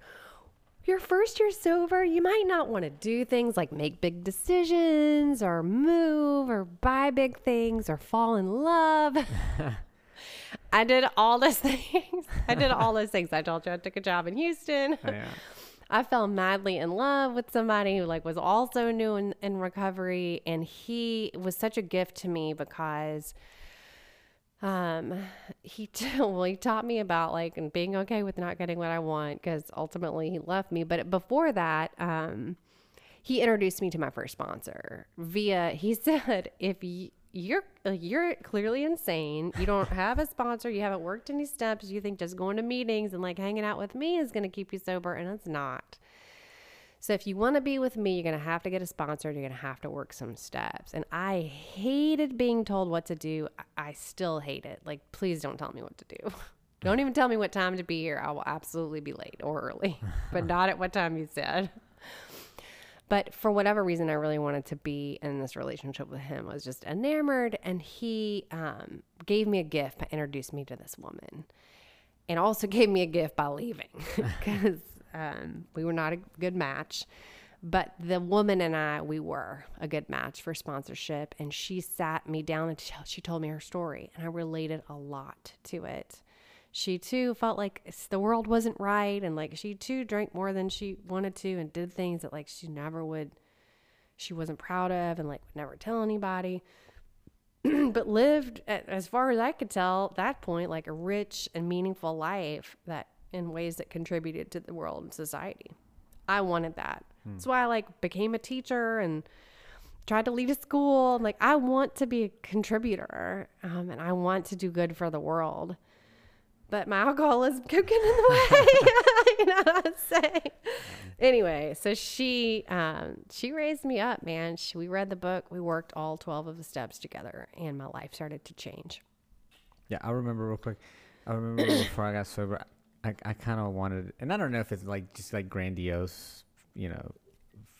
your first year sober you might not want to do things like make big decisions or move or buy big things or fall in love. I did all those things. I did all those things. I told you i took a job in houston. Yeah. I fell madly in love with somebody who like was also new in, in recovery and he was such a gift to me because um he t- well he taught me about like and being okay with not getting what I want because ultimately he left me. But before that um he introduced me to my first sponsor via he said if you're you're clearly insane. You don't have a sponsor. You haven't worked any steps. You think just going to meetings and like hanging out with me is going to keep you sober. And it's not so if you want to be with me you're going to have to get a sponsor you're going to have to work some steps. And i hated being told what to do. I- still hate it. Like please don't tell me what to do. Don't even tell me what time to be here. I will absolutely be late or early but not at what time you said. But for whatever reason, I really wanted to be in this relationship with him. I was just enamored, and he um, gave me a gift by introduced me to this woman, and also gave me a gift by leaving because um, we were not a good match. But the woman and I, we were a good match for sponsorship, and she sat me down and she told me her story, and I related a lot to it. she too felt like the world wasn't right and like she too drank more than she wanted to and did things that like she never would she wasn't proud of and like would never tell anybody but lived as far as i could tell at that point like a rich and meaningful life that in ways that contributed to the world and society i wanted that that's why i like became a teacher and tried to lead a school like i want to be a contributor um, and i want to do good for the world but my alcoholism kept getting in the way. you know what I'm saying? Anyway, so she um, she raised me up, man. She, we read the book. We worked all twelve of the steps together, and my life started to change. Yeah, I remember real quick. I remember before I got sober, I, I kind of wanted, and I don't know if it's like just like grandiose, you know,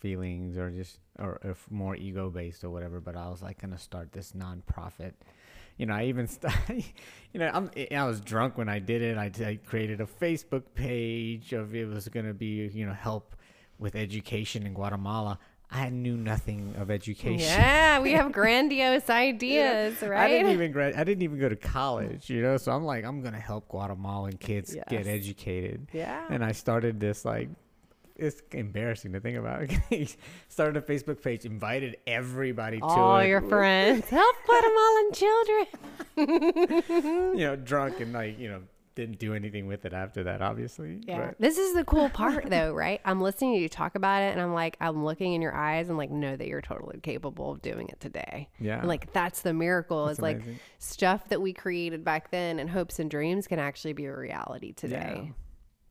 feelings or just or if more ego based or whatever. But I was like gonna start this nonprofit. You know, I even st- you know I'm I was drunk when I did it. I, I created a Facebook page of it was gonna be you know help with education in Guatemala. I knew nothing of education. Yeah, we have grandiose ideas, right? I didn't even grad- I didn't even go to college, you know. So I'm like, I'm gonna help Guatemalan kids Yes. get educated. Yeah. And I started this like, it's embarrassing to think about. started a Facebook page, invited everybody to all it. your friends help Guatemalan children. you know, drunk and like, you know, didn't do anything with it after that, obviously. Yeah. But This is the cool part though, right? I'm listening to you talk about it and I'm like, I'm looking in your eyes and like, know that you're totally capable of doing it today. Yeah. And like, that's the miracle. That's It's like stuff that we created back then and hopes and dreams can actually be a reality today. Yeah.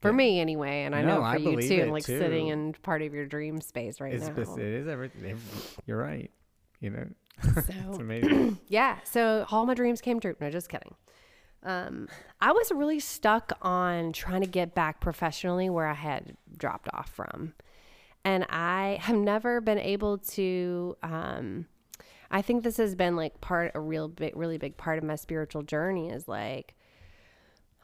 For Yeah. me anyway. And I know for I you too. And like sitting in part of your dream space right it's, now. it's- it is everything. every- You're right. You know, So it's amazing. yeah so all my dreams came true no just kidding um, i was really stuck on trying to get back professionally where i had dropped off from and i have never been able to um, i think this has been like part a real big really big part of my spiritual journey is like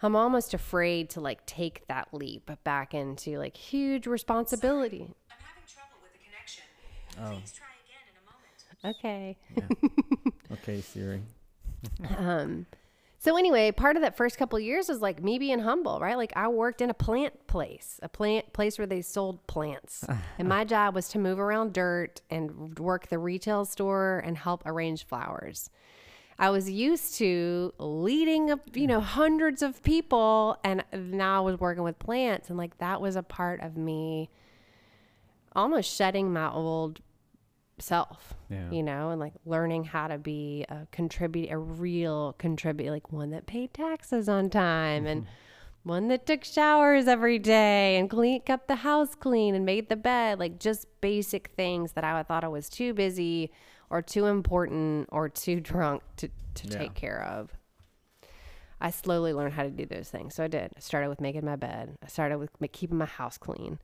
i'm almost afraid to like take that leap back into like huge responsibility I'm having trouble with the connection. Oh. Please try again in a moment. okay okay, Siri. um so anyway part of that first couple of years was like me being humble right? Like i worked in a plant place a plant place where they sold plants. And my job was to move around dirt and work the retail store and help arrange flowers. I was used to leading up you know hundreds of people and now i was working with plants and like that was a part of me almost shedding my old self Yeah. you know and like learning how to be a contribute a real contribute like one that paid taxes on time and one that took showers every day and clean kept the house clean and made the bed like just basic things that i thought i was too busy or too important or too drunk to, to Yeah. take care of. I slowly learned how to do those things. So i did. I started with making my bed. I started with keeping my house clean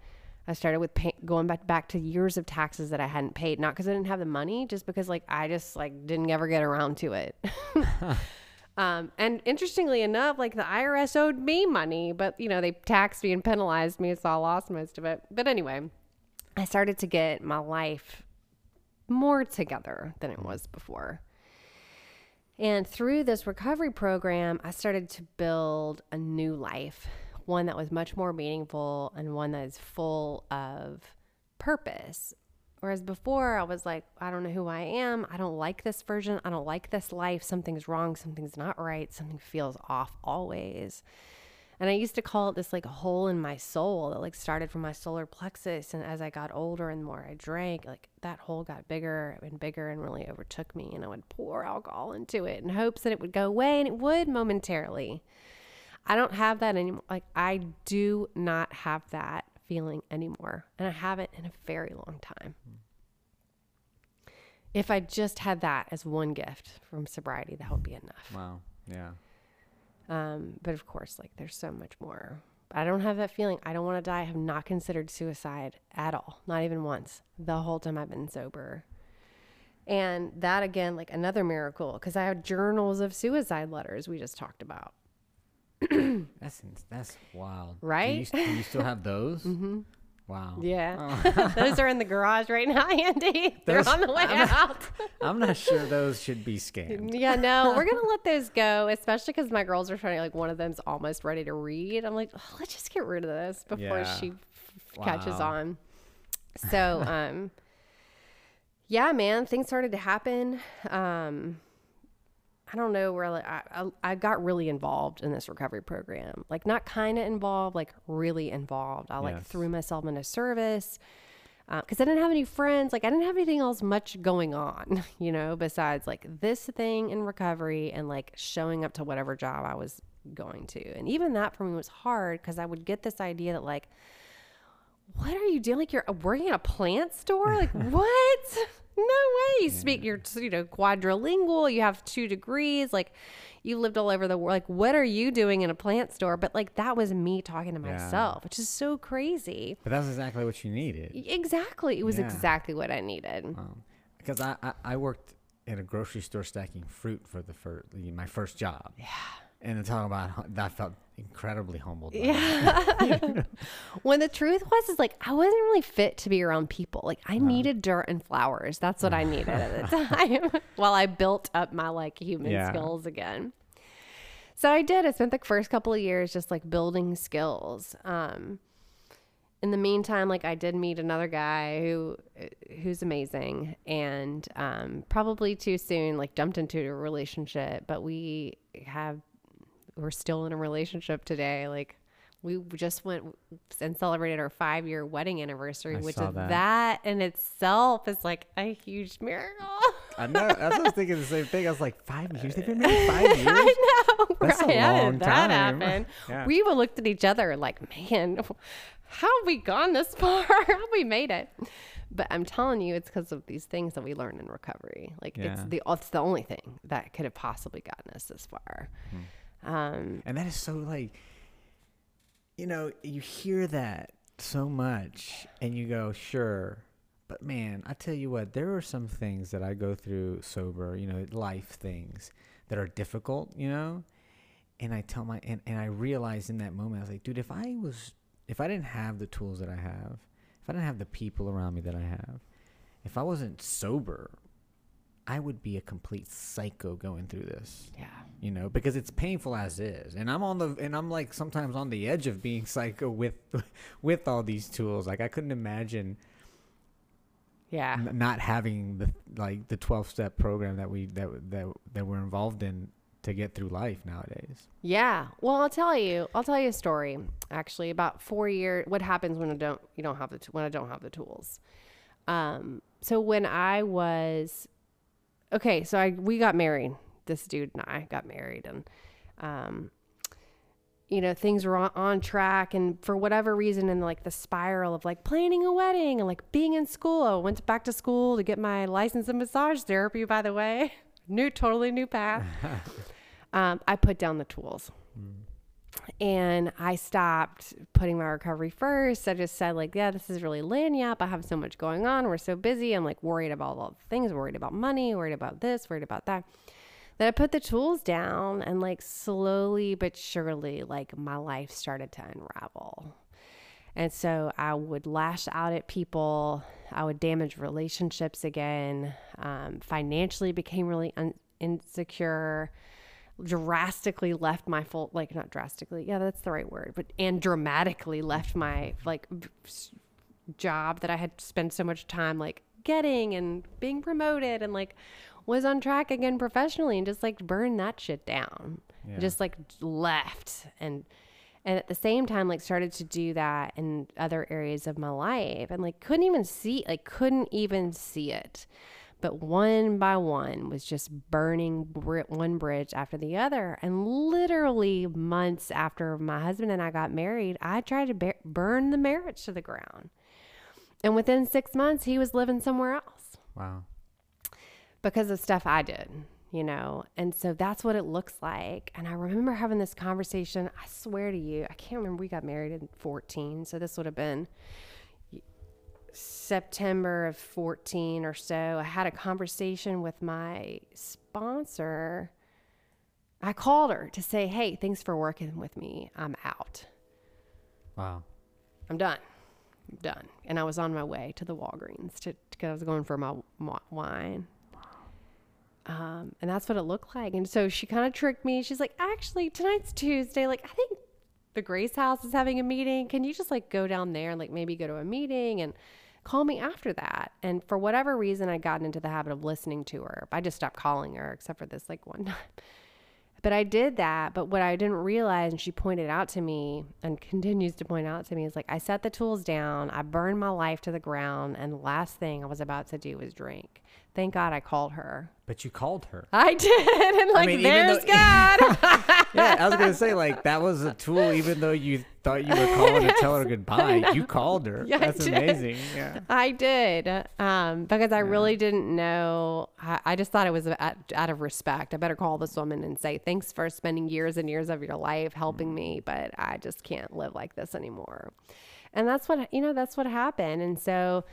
I started with pay- going back back to years of taxes that I hadn't paid, not because I didn't have the money, just because like I just like didn't ever get around to it. um, and interestingly enough, like the IRS owed me money, but you know they taxed me and penalized me, so I lost most of it. But anyway, I started to get my life more together than it was before. And through this recovery program, I started to build a new life, one that was much more meaningful and one that is full of purpose. Whereas before, I was like, I don't know who I am. I don't like this version. I don't like this life. Something's wrong. Something's not right. Something feels off always. And I used to call it this like a hole in my soul that like started from my solar plexus. And as I got older and more I drank, like that hole got bigger and bigger and really overtook me. And I would pour alcohol into it in hopes that it would go away and it would momentarily. I don't have that anymore. Like I do not have that feeling anymore. And I haven't in a very long time. If I just had that as one gift from sobriety, that would be enough. Wow. Yeah. Um, but of course, like there's so much more. I don't have that feeling. I don't want to die. I have not considered suicide at all, not even once, the whole time I've been sober. And that again, like another miracle, because I have journals of suicide letters we just talked about. That's that's wild. Do you, Right? do you still have those? mm-hmm. Wow. Yeah. Those are in the garage right now, Andy. They're Those- on the way out. I'm not sure those should be scanned. Yeah, no, we're gonna let those go, especially because my girls are trying. Like one of them's almost ready to read. I'm like, "Oh, let's just get rid of this before Yeah. she f- catches on. So, um, yeah, man, things started to happen. Um, I don't know where like, I, I I got really involved in this recovery program. Like not kind of involved, like really involved. I like Yes. threw myself into service uh, because I didn't have any friends. Like I didn't have anything else much going on, you know, besides like this thing in recovery and like showing up to whatever job I was going to. And even that for me was hard because I would get this idea that like, what are you doing? Like you're working at a plant store? Like what? No way. You speak, you're you know quadrilingual. You have two degrees. Like you lived all over the world. Like what are you doing in a plant store? But like that was me talking to Yeah. myself, which is so crazy. But that's exactly what you needed. Exactly. It was Yeah. exactly what I needed. Um, because I, I, I worked in a grocery store stacking fruit for the first my first job. Yeah. And talk about that felt incredibly humbled. that. When the truth was, is like I wasn't really fit to be around people. Like I needed dirt and flowers. That's what I needed at the time. While I built up my like human Yeah. skills again. So I did. I spent the first couple of years just like building skills. Um, in the meantime, like I did meet another guy who who's amazing, and um, probably too soon like jumped into a relationship. But we have we're still in a relationship today. Like we just went and celebrated our five year wedding anniversary, I which is that. that. in itself is like a huge miracle. I know. That's I was thinking the same thing. I was like, five years? They've been married five years? I know, That's a right? How long that time. happen? Yeah. We even looked at each other like, man, how have we gone this far? how have we made it? But I'm telling you, it's because of these things that we learn in recovery. Like it's the it's the only thing that could have possibly gotten us this far. Hmm. Um, And that is so like, you know, you hear that so much and you go, sure. But man, I tell you what, there are some things that I go through sober, you know, life things that are difficult, you know? And I tell my, and, and I realize in that moment, I was like, dude, if I was, if I didn't have the tools that I have, if I didn't have the people around me that I have, if I wasn't sober, I would be a complete psycho going through this yeah. you know because it's painful as is and i'm on the and i'm like sometimes on the edge of being psycho with with all these tools like i couldn't imagine Yeah. n- not having the like the 12 step program that we that that that we're involved in to get through life nowadays Yeah. Well, I'll tell you. I'll tell you a story. Actually, about four years. What happens when I don't? You don't have the t- when I don't have the tools. Um. So when I was, okay. So I we got married. This dude and I got married, and um, you know things were on, on track, and for whatever reason, in like the spiral of like planning a wedding and like being in school, I went back to school to get my license in massage therapy. By the way, new totally new path um, I put down the tools. And I stopped putting my recovery first. I just said, like, yeah, this is really laying up. I have so much going on. We're so busy. I'm like worried about all the things, worried about money, worried about this, worried about that. Then I put the tools down and like slowly but surely, like my life started to unravel. And so I would lash out at people. I would damage relationships again. Um, financially became really un- insecure. Drastically left my full, like not drastically, yeah, that's the right word, but and dramatically left my like job that I had spent so much time like getting and being promoted and like was on track again professionally and just like burned that shit down. Yeah. Just like left and and at the same time like started to do that in other areas of my life and like couldn't even see like couldn't even see it but one by one was just burning br- one bridge after the other and literally months after my husband and i got married i tried to bur- burn the marriage to the ground and within six months he was living somewhere else wow because of stuff I did, you know? And so that's what it looks like. And I remember having this conversation. I swear to you, I can't remember. We got married in 14. So this would have been September of 14 or so. I had a conversation with my sponsor. I called her to say, hey, thanks for working with me. I'm out. wow I'm done. I'm done. And I was on my way to the Walgreens to because I was going for my wa- wine. Um, and that's what it looked like. And so she kind of tricked me. She's like, actually, tonight's Tuesday. Like, I think the Grace House is having a meeting. Can you just like go down there and like maybe go to a meeting and call me after that? And for whatever reason, I got into the habit of listening to her. I just stopped calling her, except for this like one time. But I did that. But what I didn't realize, and she pointed out to me and continues to point out to me, is like I set the tools down, I burned my life to the ground, and the last thing I was about to do was drink. Thank God I called her. But you called her. I did. And like, mean, even there's though- God. yeah, I was gonna say like that was a tool. Even though you thought you were calling to tell her goodbye, you called her. Yeah, That's amazing. Yeah. I did um, because I really didn't know. I, I just thought it was out, out of respect. I better call this woman and say thanks for spending years and years of your life helping me, but I just can't live like this anymore. And that's what you know. That's what happened. And so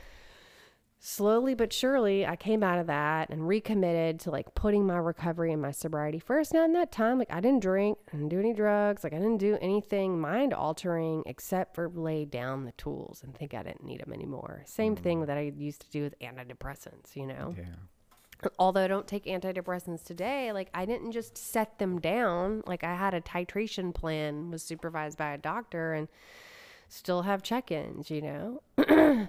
slowly but surely, I came out of that and recommitted to like putting my recovery and my sobriety first. Now in that time, like I didn't drink, I didn't do any drugs, like I didn't do anything mind altering except for lay down the tools and think I didn't need them anymore. Same thing mm. that I used to do with antidepressants, you know Yeah. although I don't take antidepressants today, like I didn't just set them down. Like I had a titration plan, was supervised by a doctor, and still have check-ins, you know.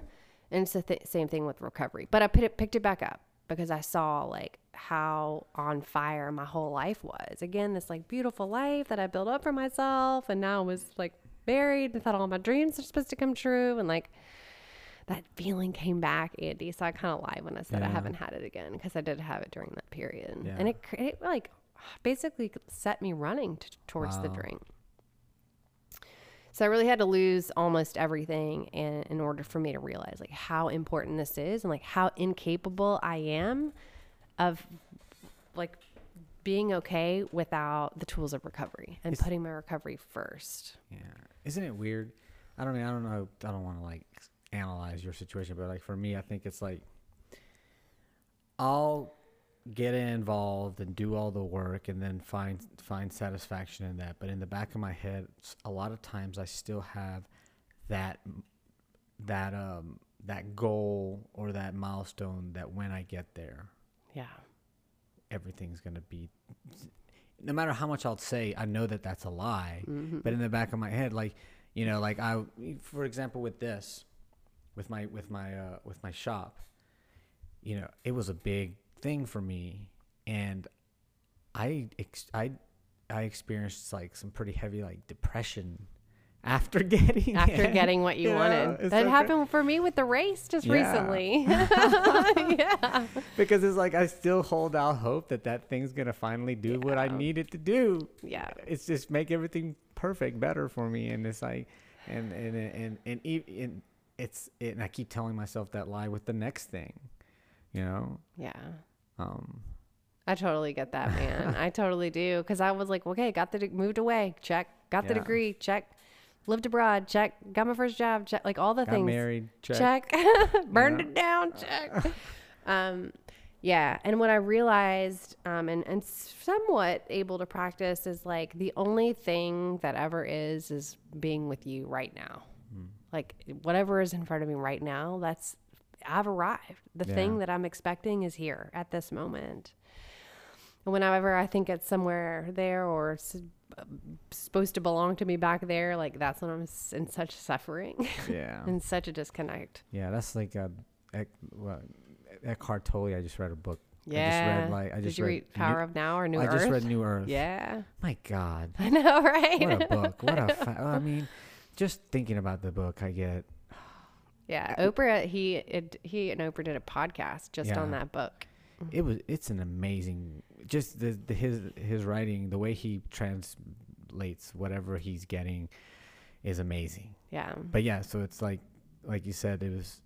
and it's the th- same thing with recovery. But I put it, picked it back up because I saw like how on fire my whole life was. Again, this like beautiful life that I built up for myself, and now I was like buried and thought all my dreams are supposed to come true, and like that feeling came back, Andy. So I kind of lied when I said I haven't had it again because I did have it during that period, Yeah. and it, it like basically set me running t- towards the drink. So I really had to lose almost everything in, in order for me to realize like how important this is and like how incapable I am of like being okay without the tools of recovery and It's- putting my recovery first. Yeah. Isn't it weird? I don't know. I don't know. I don't want to like analyze your situation, but like for me, I think it's like I'll get involved and do all the work and then find find satisfaction in that. But in the back of my head, a lot of times I still have that that um that goal or that milestone that when I get there, Yeah. everything's gonna be no matter how much I'll say, I know that that's a lie. Mm-hmm. But in the back of my head, like you know, like I, for example, with this, with my with my uh, with my shop, you know, it was a big thing for me, and I ex- I I experienced like some pretty heavy like depression after getting after it. getting what you Yeah, wanted. That so happened for me with the race just Yeah. recently. yeah. because it's like I still hold out hope that that thing's gonna finally do what I need it to do. Yeah. it's just make everything perfect, better for me, and it's like, and and and and, and, and it's it, and I keep telling myself that lie with the next thing, you know. Yeah. Um, I totally get that, man. I totally do. Cause I was like, okay, got the, de- moved away, check. Got the Yeah. degree, check. Lived abroad, check. Got my first job, check. Like all the got things. married, check. check. Burned it down, check. um, yeah. And what I realized, um, and, and somewhat able to practice is like the only thing that ever is, is being with you right now. Hmm. Like whatever is in front of me right now, that's, I've arrived. The Yeah. thing that I'm expecting is here at this moment. And whenever I think it's somewhere there or s- supposed to belong to me back there, like that's when I'm s- in such suffering Yeah, and such a disconnect. yeah. That's like a, Ec- well, Eckhart Tolle. I just read a book. Yeah. I just read like I Did just you read read Power of Now or New I Earth? I just read New Earth. Yeah. My God, I know, right? what a book! What a fa- I mean, just thinking about the book, I get yeah. Oprah, he it, he and Oprah did a podcast just on that book. it was it's an amazing just the, the his his writing the way he translates whatever he's getting is amazing Yeah. but yeah so it's like like you said it was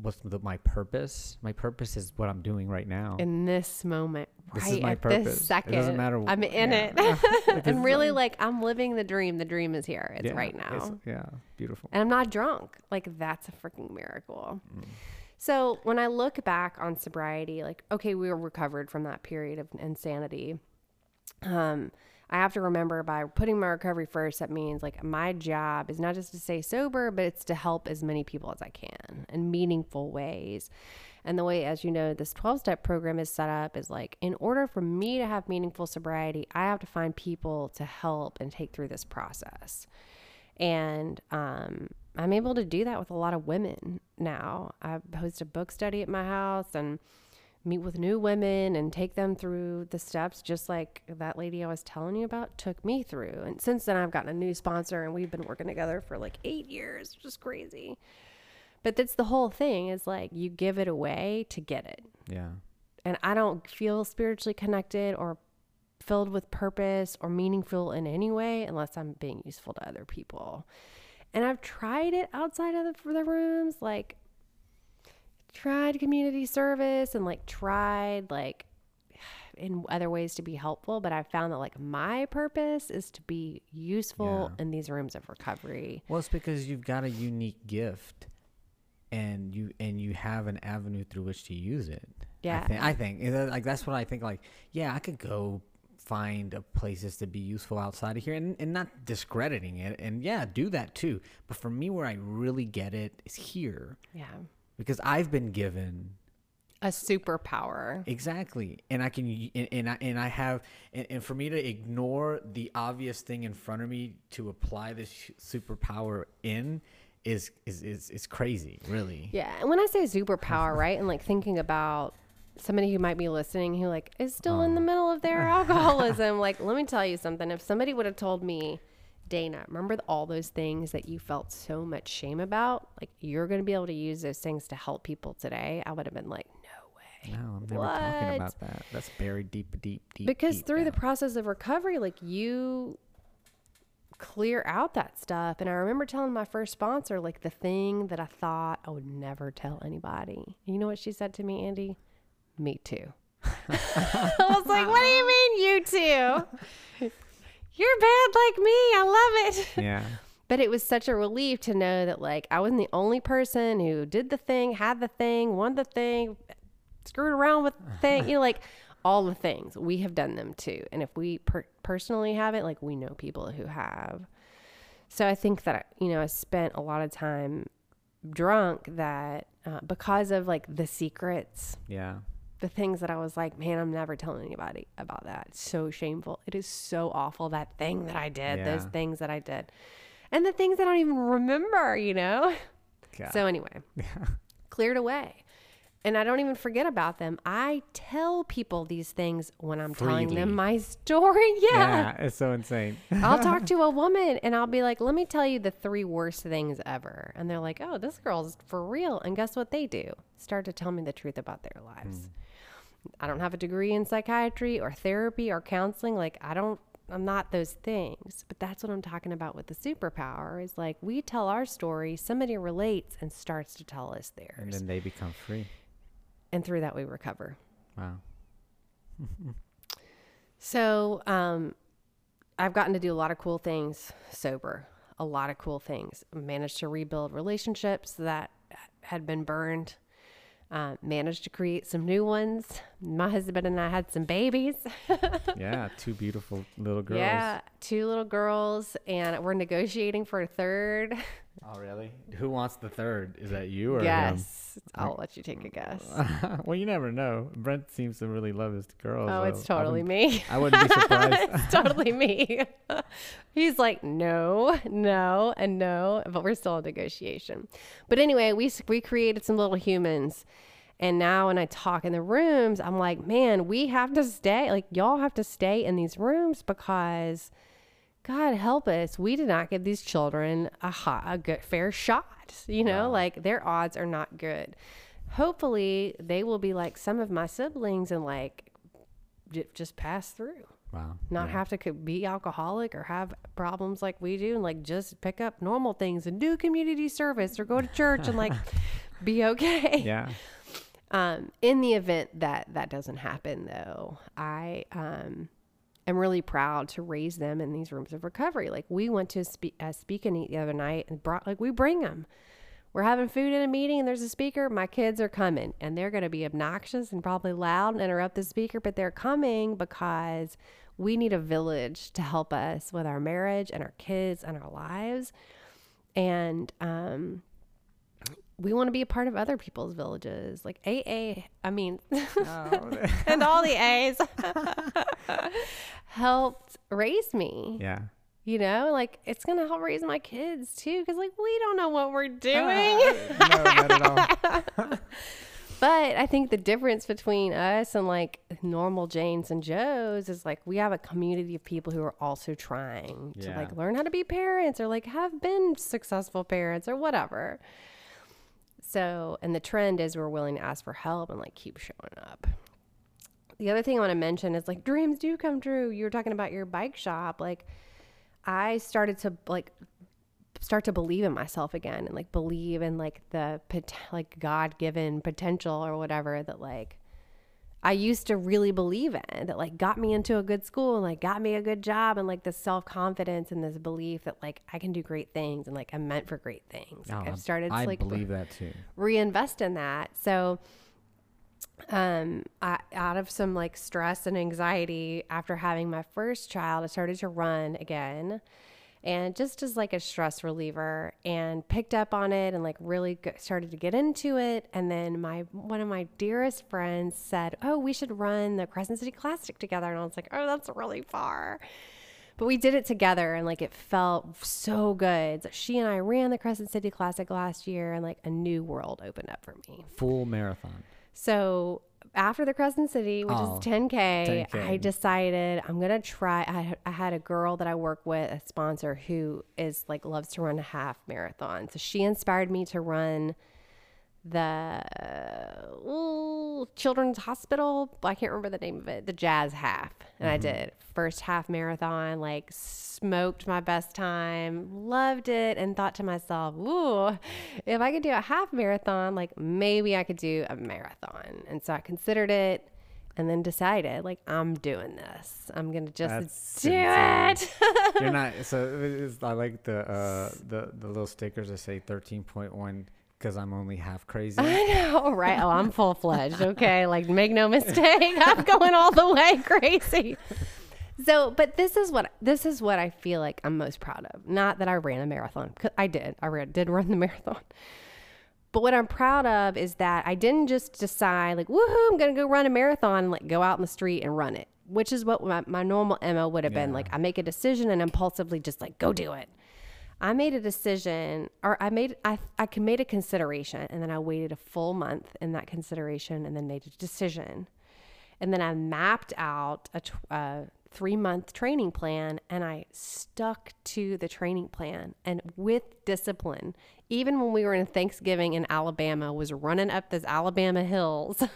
what's the, my purpose my purpose is what i'm doing right now In this moment, This right is my at purpose. this It second, doesn't matter I'm in yeah. it, This and really like I'm living the dream. The dream is here. It's Yeah, right it's- now. yeah beautiful and I'm not drunk. Like that's a freaking miracle. Mm. So when I look back on sobriety, like okay, we were recovered from that period of insanity. Um, I have to remember by putting my recovery first, that means like my job is not just to stay sober, but it's to help as many people as I can in meaningful ways. And the way, as you know, this 12 step program is set up is like, in order for me to have meaningful sobriety, I have to find people to help and take through this process. And um, I'm able to do that with a lot of women now. I host a book study at my house and meet with new women and take them through the steps just like that lady I was telling you about took me through. And since then I've gotten a new sponsor and we've been working together for like 8 years, which is crazy. But that's the whole thing is like you give it away to get it. Yeah. And I don't feel spiritually connected or filled with purpose or meaningful in any way unless I'm being useful to other people. And I've tried it outside of the, the rooms, like tried community service and like tried like in other ways to be helpful, but I found that like my purpose is to be useful Yeah. in these rooms of recovery. Well, it's because you've got a unique gift, and you and you have an avenue through which to use it. Yeah. I think, I think like that's what I think. Like, yeah, I could go find places to be useful outside of here, and, and not discrediting it, and yeah, do that too. But for me, where I really get it is here Yeah. Because I've been given A superpower. Exactly, and I can, and, and I and I have, and, and for me to ignore the obvious thing in front of me to apply this superpower in is is is is crazy, really. Yeah. And when I say superpower, right? And like thinking about somebody who might be listening who like is still in the oh. middle of their alcoholism, like let me tell you something. If somebody would have told me, Dana, remember all those things that you felt so much shame about? Like you're going to be able to use those things to help people today. I would have been like, no way. No, I'm never talking about that. That's buried deep, deep, deep. because deep through the process of recovery like you clear out that stuff and i remember telling my first sponsor like the thing that i thought i would never tell anybody you know what she said to me andy me too i was like what do you mean you too you're bad like me i love it yeah, but it was such a relief to know that like I wasn't the only person who did the thing, had the thing, won the thing, screwed around with the thing, you know, like all the things. We have done them too. And if we per- personally have it, like we know people who have. So I think that you know I spent a lot of time drunk that uh, because of like the secrets yeah, the things that I was like, man, I'm never telling anybody about that. It's so shameful. It is so awful. That thing that I did, those things that I did, and the things I don't even remember, you know? God. So, anyway, yeah. cleared away. And I don't even forget about them. I tell people these things when I'm telling them my story. Yeah. yeah, it's so insane. I'll talk to a woman and I'll be like, let me tell you the three worst things ever. And they're like, oh, this girl's for real. And guess what they do? Start to tell me the truth about their lives. Mm. I don't have a degree in psychiatry or therapy or counseling. Like, I don't, I'm not those things. But that's what I'm talking about with the superpower is like, we tell our story, somebody relates and starts to tell us theirs. and then they become free. And through that, we recover. Wow. So, um, I've gotten to do a lot of cool things sober, a lot of cool things. Managed to rebuild relationships that had been burned. Uh, managed to create some new ones. My husband and I had some babies. Yeah, two beautiful little girls. Yeah, two little girls, and we're negotiating for a third. Oh, really? Who wants the third? Is that you or him? Yes, I'll let you take a guess. well, you never know. Brent seems to really love his girls. Oh, so it's totally wouldn't- me. I wouldn't be surprised. it's totally me. He's like, no, no, and no, but we're still in negotiation. But anyway, we we created some little humans, and now when I talk in the rooms, I'm like, man, we have to stay. Like y'all have to stay in these rooms because, God help us, we did not give these children a hot, a good, fair shot. You know, like their odds are not good. Hopefully, they will be like some of my siblings and like j- just pass through Wow. not have to be alcoholic or have problems like we do and like just pick up normal things and do community service or go to church and like be okay Yeah. Um in the event that that doesn't happen though i um am really proud to raise them in these rooms of recovery. Like we went to spe- a speak and eat the other night and brought like we bring them we're having food in a meeting and there's a speaker, my kids are coming and they're going to be obnoxious and probably loud and interrupt the speaker, but they're coming because we need a village to help us with our marriage and our kids and our lives. And um, we want to be a part of other people's villages. Like AA, I mean, oh. and all the A's helped raise me. yeah. You know, like it's going to help raise my kids too. Cause like we don't know what we're ah, doing. no, not at all. But I think the difference between us and like normal Janes and Joes is like we have a community of people who are also trying to like learn how to be parents or like have been successful parents or whatever. So, and the trend is we're willing to ask for help and like keep showing up. The other thing I want to mention is like dreams do come true. You were talking about your bike shop. Like, I started to like start to believe in myself again and like believe in like the like god-given potential or whatever that like I used to really believe in that like got me into a good school and like got me a good job and like this self-confidence and this belief that like I can do great things and like I'm meant for great things. Like, Oh, I've started to like believe that too. reinvest in that. So um I, out of some like stress and anxiety after having my first child, I started to run again. And just as like a stress reliever and picked up on it and like really started to get into it and then my one of my dearest friends said, "Oh, we should run the Crescent City Classic together." And I was like, "Oh, that's really far." But we did it together and like it felt so good. So she and I ran the Crescent City Classic last year and like a new world opened up for me. Full marathon. So after the Crescent City, which Oh, is 10K, 10K. I decided I'm going to try. I, I had a girl that I work with, a sponsor who is like loves to run a half marathon. So she inspired me to run the ooh, Children's Hospital. I can't remember the name of it. The Jazz Half, and I did first half marathon. Like smoked my best time, loved it, and thought to myself, "Ooh, if I could do a half marathon, like maybe I could do a marathon." And so I considered it. And then decided, like, I'm doing this. I'm gonna just That's do insane. it. You're not. So I like the uh the the little stickers that say 13.1 because I'm only half crazy. I know, right? Oh, I'm full fledged. Okay. Like, make no mistake. I'm going all the way crazy. So, but this is what this is what I feel like I'm most proud of. Not that I ran a marathon. 'cause I did. I ran, did run the marathon. But what I'm proud of is that I didn't just decide like, woohoo, I'm gonna go run a marathon and like go out in the street and run it. Which is what my, my normal MO would have been. Like I make a decision and impulsively just like go do it. I made a decision or I made I I made a consideration and then I waited a full month in that consideration and then made a decision. And then I mapped out a, tw- a three month training plan and I stuck to the training plan and with discipline. Even when we were in Thanksgiving in Alabama, was running up those Alabama hills.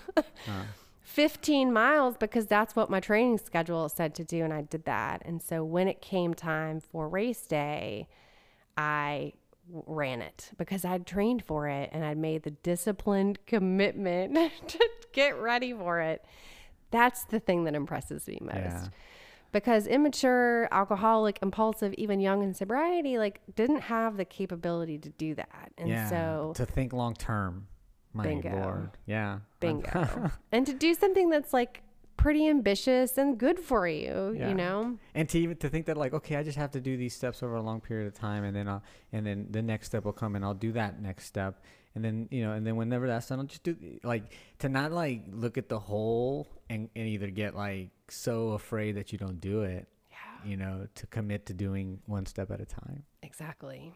15 miles because that's what my training schedule said to do and I did that. And so when it came time for race day, I ran it because I'd trained for it and I'd made the disciplined commitment to get ready for it. That's the thing that impresses me most. Yeah. Because immature, alcoholic, impulsive, even young in sobriety, like didn't have the capability to do that. And yeah. so to think long term. My Bingo. lord. Yeah. bingo. and to do something that's like pretty ambitious and good for you, Yeah. you know? and to even to think that like okay i just have to do these steps over a long period of time and then i'll and then the next step will come and i'll do that next step and then you know and then whenever that's done i'll just do like to not like look at the whole and, and either get like so afraid that you don't do it Yeah. you know to commit to doing one step at a time Exactly.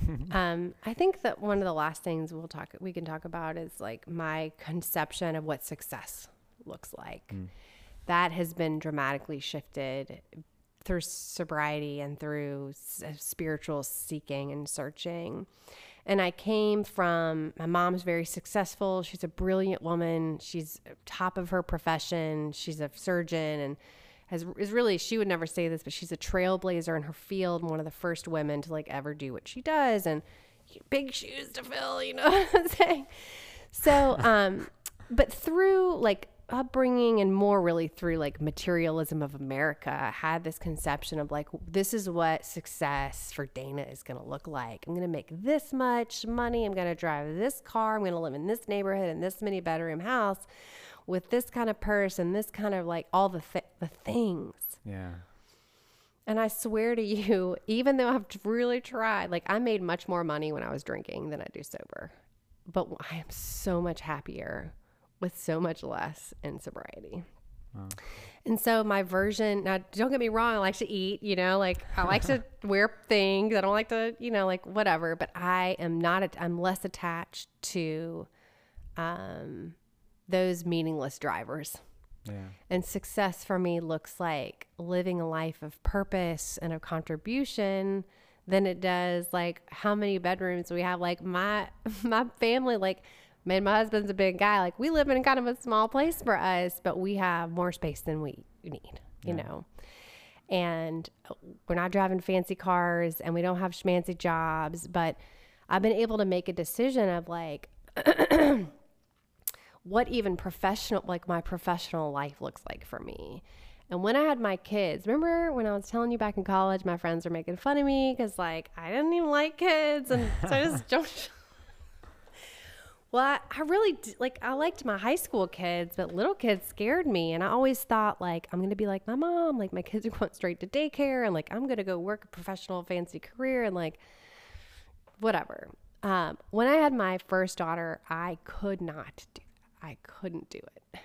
um, I think that one of the last things we'll talk we can talk about is like my conception of what success looks like. That has been dramatically shifted through sobriety and through s- uh, spiritual seeking and searching. And I came from my mom's very successful. She's a brilliant woman. She's top of her profession. She's a surgeon and has is really she would never say this, but she's a trailblazer in her field, and one of the first women to like ever do what she does, and big shoes to fill. You know what I'm saying? So, um, but through like upbringing and more really through like materialism of America, I had this conception of like, this is what success for Dana is going to look like. I'm going to make this much money. I'm going to drive this car. I'm going to live in this neighborhood in this many bedroom house with this kind of purse and this kind of like all the, th- the things. Yeah. And I swear to you, even though I've really tried, like I made much more money when I was drinking than I do sober. But I am so much happier with so much less in sobriety. And so my version now don't get me wrong, I like to eat, you know, like I like to wear things. I don't like to, you know, like whatever, but I am not I'm less attached to um those meaningless drivers. Yeah. And success for me looks like living a life of purpose and of contribution than it does like how many bedrooms we have. Like my my family, like man, my husband's a big guy. Like we live in kind of a small place for us, but we have more space than we need, you know. And uh, we're not driving fancy cars and we don't have schmancy jobs, but I've been able to make a decision of like what even professional like my professional life looks like for me and when i had my kids remember when i was telling you back in college my friends were making fun of me because like i didn't even like kids and so i just don't well I, I really like i liked my high school kids but little kids scared me and i always thought like i'm gonna be like my mom like my kids are going straight to daycare and like i'm gonna go work a professional fancy career and like whatever. Um, when I had my first daughter, I could not do I couldn't do it.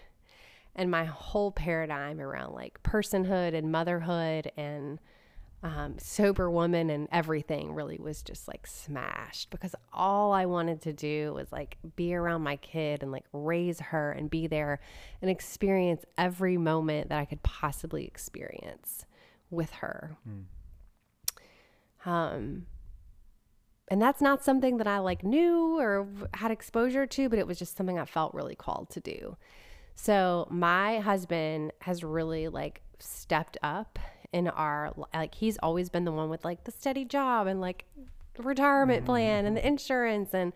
And my whole paradigm around like personhood and motherhood and um, sober woman and everything really was just like smashed because all I wanted to do was like be around my kid and like raise her and be there and experience every moment that I could possibly experience with her. Um, and that's not something that I like knew or had exposure to, but it was just something I felt really called to do. So my husband has really like stepped up in our like he's always been the one with like the steady job and like retirement mm-hmm. plan and the insurance and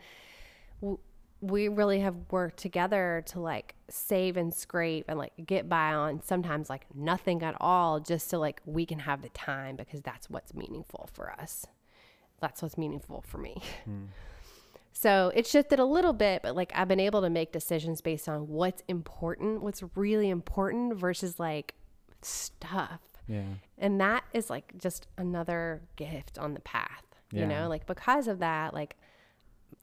w- we really have worked together to like save and scrape and like get by on sometimes like nothing at all just so like we can have the time because that's what's meaningful for us that's what's meaningful for me. Hmm. So it shifted a little bit, but like I've been able to make decisions based on what's important, what's really important versus like stuff. Yeah. And that is like just another gift on the path, you know, like because of that, like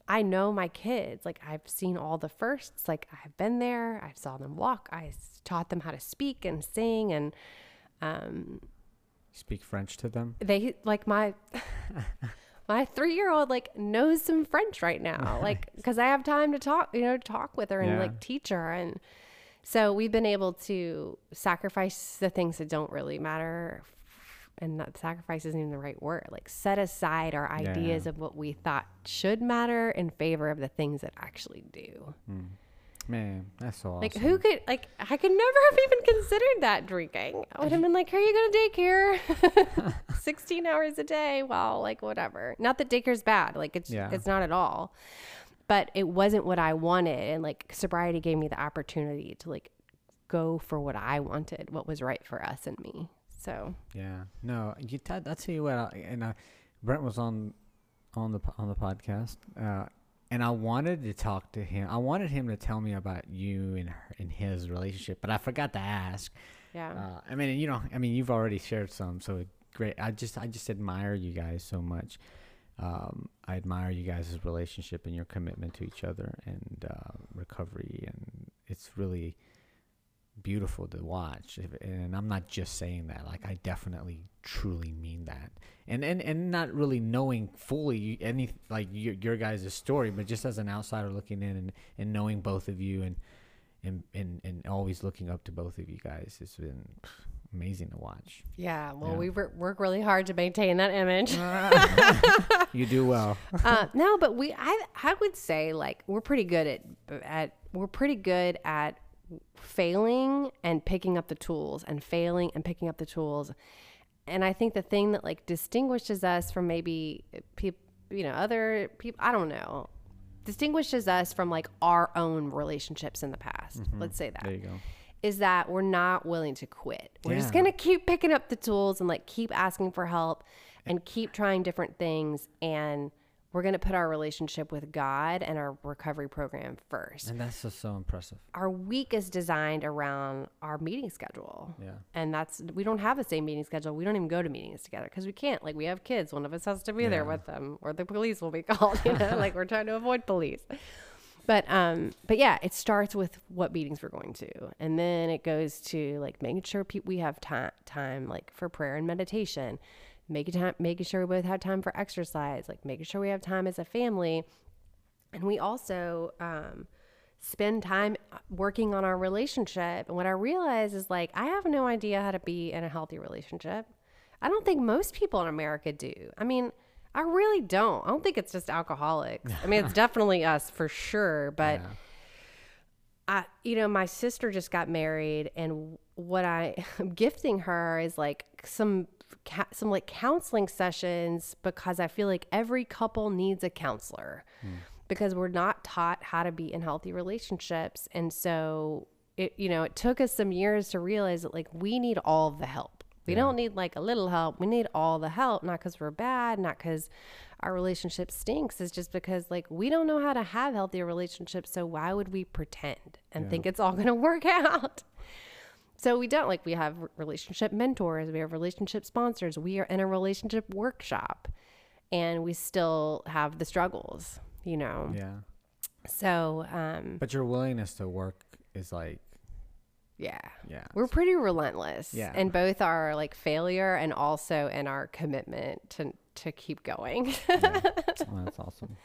I know my kids, like I've seen all the firsts, like I've been there, I saw them walk, I taught them how to speak and sing and, um, Speak French to them. they like my my three year old like knows some French right now, like because I have time to talk, you know, talk with her and Yeah. like teach her, and so we've been able to sacrifice the things that don't really matter, and not sacrifice isn't even the right word. Like set aside our ideas Yeah. of what we thought should matter in favor of the things that actually do. Hmm. Man, that's so awesome. Like who could like I could never have even considered that drinking. I would have been like, "Here you go to daycare, sixteen hours a day." Well, like whatever. Not that daycare's bad. Like it's Yeah. it's not at all. But it wasn't what I wanted, and like sobriety gave me the opportunity to like go for what I wanted, what was right for us and me. So Yeah. No, you t- I tell you what, I, and uh, Brent was on on the on the podcast, uh, and I wanted to talk to him. I wanted him to tell me about you and her, and his relationship, but I forgot to ask. yeah, Uh, I mean, you know, I mean, you've already shared some, so great. I just, I just admire you guys so much. Um, I admire you guys' relationship and your commitment to each other and uh, recovery, and it's really beautiful to watch. And I'm not just saying that; like, I definitely, truly mean that. And and and not really knowing fully any like your your guys' story, but just as an outsider looking in and and knowing both of you and and and and always looking up to both of you guys. It's been amazing to watch. yeah. Well, Yeah. we wor- work really hard to maintain that image. You do well. uh, no, but we I I would say like we're pretty good at at we're pretty good at failing and picking up the tools and failing and picking up the tools. And I think the thing that like distinguishes us from maybe people, you know, other people, I don't know, distinguishes us from like our own relationships in the past. Let's say that there you go. Is that we're not willing to quit. We're just going to keep picking up the tools and like keep asking for help and keep trying different things and we're going to put our relationship with God and our recovery program first. And that's just so impressive. Our week is designed around our meeting schedule. Yeah. And that's we don't have the same meeting schedule. We don't even go to meetings together because we can't. Like we have kids. One of us has to be there with them, or the police will be called. You know, like we're trying to avoid police. But um, but yeah, it starts with what meetings we're going to, and then it goes to like making sure pe- we have time time like for prayer and meditation, making time making sure we both have time for exercise, like making sure we have time as a family, and we also um, spend time working on our relationship. And what I realize is like I have no idea how to be in a healthy relationship. I don't think most people in America do. I mean, I really don't. I don't think it's just alcoholics. I mean, it's definitely us for sure, but Yeah. I, you know, my sister just got married, and what I am gifting her is like some, some like counseling sessions because I feel like every couple needs a counselor hmm. because we're not taught how to be in healthy relationships, and so it, you know, it took us some years to realize that like we need all the help. We don't need like a little help. We need all the help, not because we're bad, not because our relationship stinks. It's just because like we don't know how to have healthy relationships. So why would we pretend and think it's all going to work out? So we don't like we have relationship mentors, we have relationship sponsors, we are in a relationship workshop, and we still have the struggles, you know. Yeah. So um, But your willingness to work is like, yeah, yeah. we're pretty relentless Yeah. in both our like failure and also in our commitment to to keep going. Oh, that's awesome.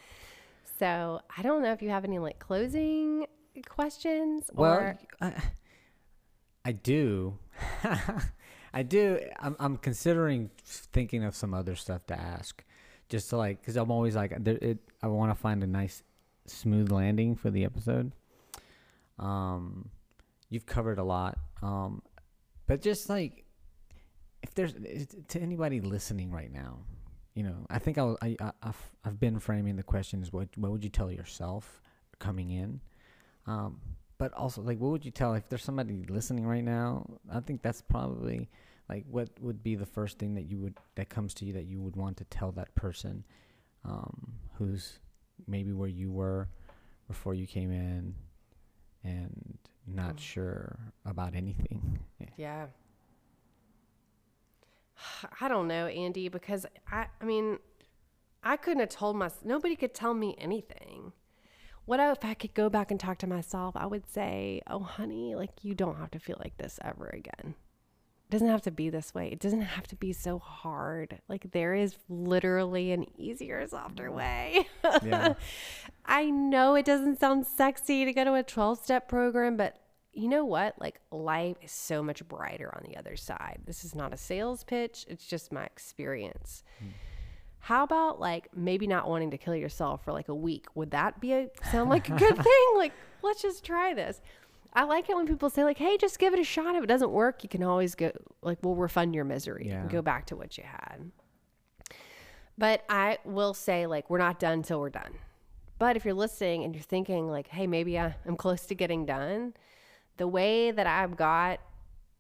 so I don't know if you have any like closing questions Well, or I, I do. I do. I'm, I'm considering thinking of some other stuff to ask, just to like, because I'm always like, there, it, I want to find a nice, smooth landing for the episode. Um, you've covered a lot. Um, but just like, if there's to anybody listening right now, you know, I think I, was, I, I I've, I've been framing the question is what what would you tell yourself coming in, um, but also like what would you tell if there's somebody listening right now? I think that's probably like what would be the first thing that you would that comes to you that you would want to tell that person, um, who's maybe where you were before you came in, and not Mm. sure about anything. Yeah. yeah. I don't know, Andy, because I I mean, I couldn't have told my nobody could tell me anything. What if I could go back and talk to myself? I would say, "Oh, honey, like you don't have to feel like this ever again. It doesn't have to be this way. It doesn't have to be so hard. Like there is literally an easier, softer mm. way." Yeah. I know it doesn't sound sexy to go to a 12 step program, but you know what? Like, life is so much brighter on the other side. This is not a sales pitch, it's just my experience. Hmm. How about like maybe not wanting to kill yourself for like a week? Would that be a sound like a good thing? Like, let's just try this. I like it when people say like, "Hey, just give it a shot. If it doesn't work, you can always go like we'll refund your misery and go back to what you had." But I will say like we're not done till we're done. But if you're listening and you're thinking like, "Hey, maybe I, I'm close to getting done," the way that I've got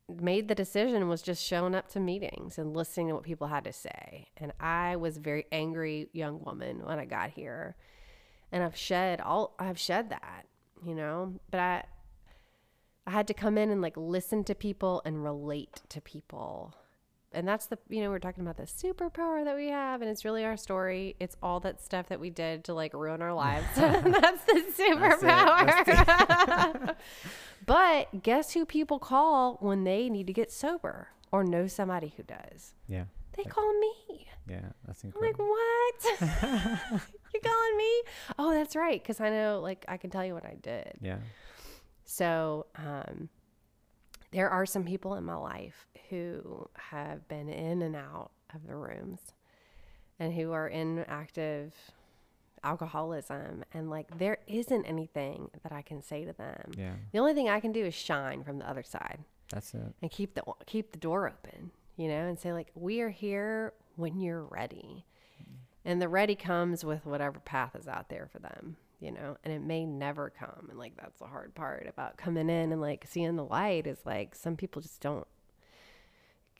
made the decision was just showing up to meetings and listening to what people had to say. And I was a very angry young woman when I got here. And I've shed all I've shed that, you know, but I I had to come in and like listen to people and relate to people. And that's the you know, we're talking about the superpower that we have and it's really our story. It's all that stuff that we did to like ruin our lives. that's the superpower. but guess who people call when they need to get sober or know somebody who does? Yeah. They call me. Yeah. That's I'm incredible. like, what? you calling me? Oh, that's right. Because I know, like, I can tell you what I did. yeah. So, um, there are some people in my life who have been in and out of the rooms and who are in active alcoholism. And, like, there isn't anything that I can say to them. Yeah. The only thing I can do is shine from the other side That's it. and keep the keep the door open, you know, and say like we are here when you're ready. And the ready comes with whatever path is out there for them. You know, and it may never come. And like, that's the hard part about coming in and like seeing the light is like some people just don't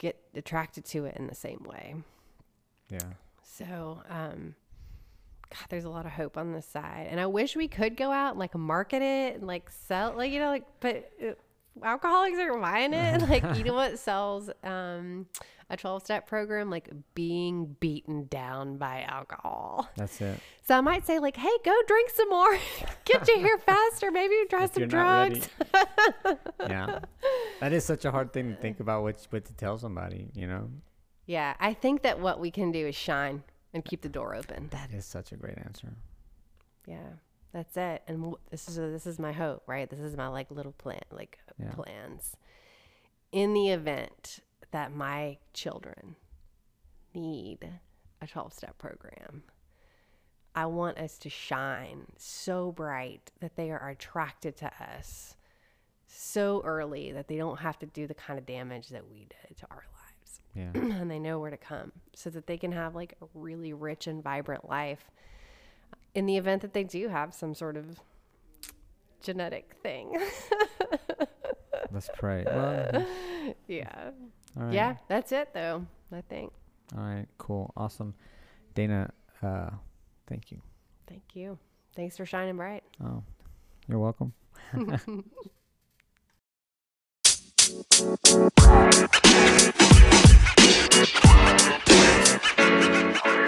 get attracted to it in the same way. Yeah. So, um, God, there's a lot of hope on this side, and I wish we could go out and like market it and like sell, like you know, like but uh, alcoholics are buying it. like you know what sells um, a 12 step program, like being beaten down by alcohol. That's it. So I might say like, hey, go drink some more, get you here faster. Maybe try If some you're not ready. drugs. yeah. That is such a hard thing to think about what what to tell somebody, you know. Yeah, I think that what we can do is shine and keep the door open. That is such a great answer. Yeah, that's it. And w- this is this is my hope, right? This is my like little plan, like Yeah. plans. In the event that my children need a 12 step program, I want us to shine so bright that they are attracted to us so early that they don't have to do the kind of damage that we did to our lives Yeah. and they know where to come so that they can have like a really rich and vibrant life in the event that they do have some sort of genetic thing. Let's pray. Well, yeah. All right. Yeah, that's it though. I think. All right. Cool. Awesome, Dana. Uh, thank you. Thank you. Thanks for shining bright. Oh, you're welcome. you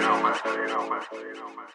know, man. You know, man. You know, man.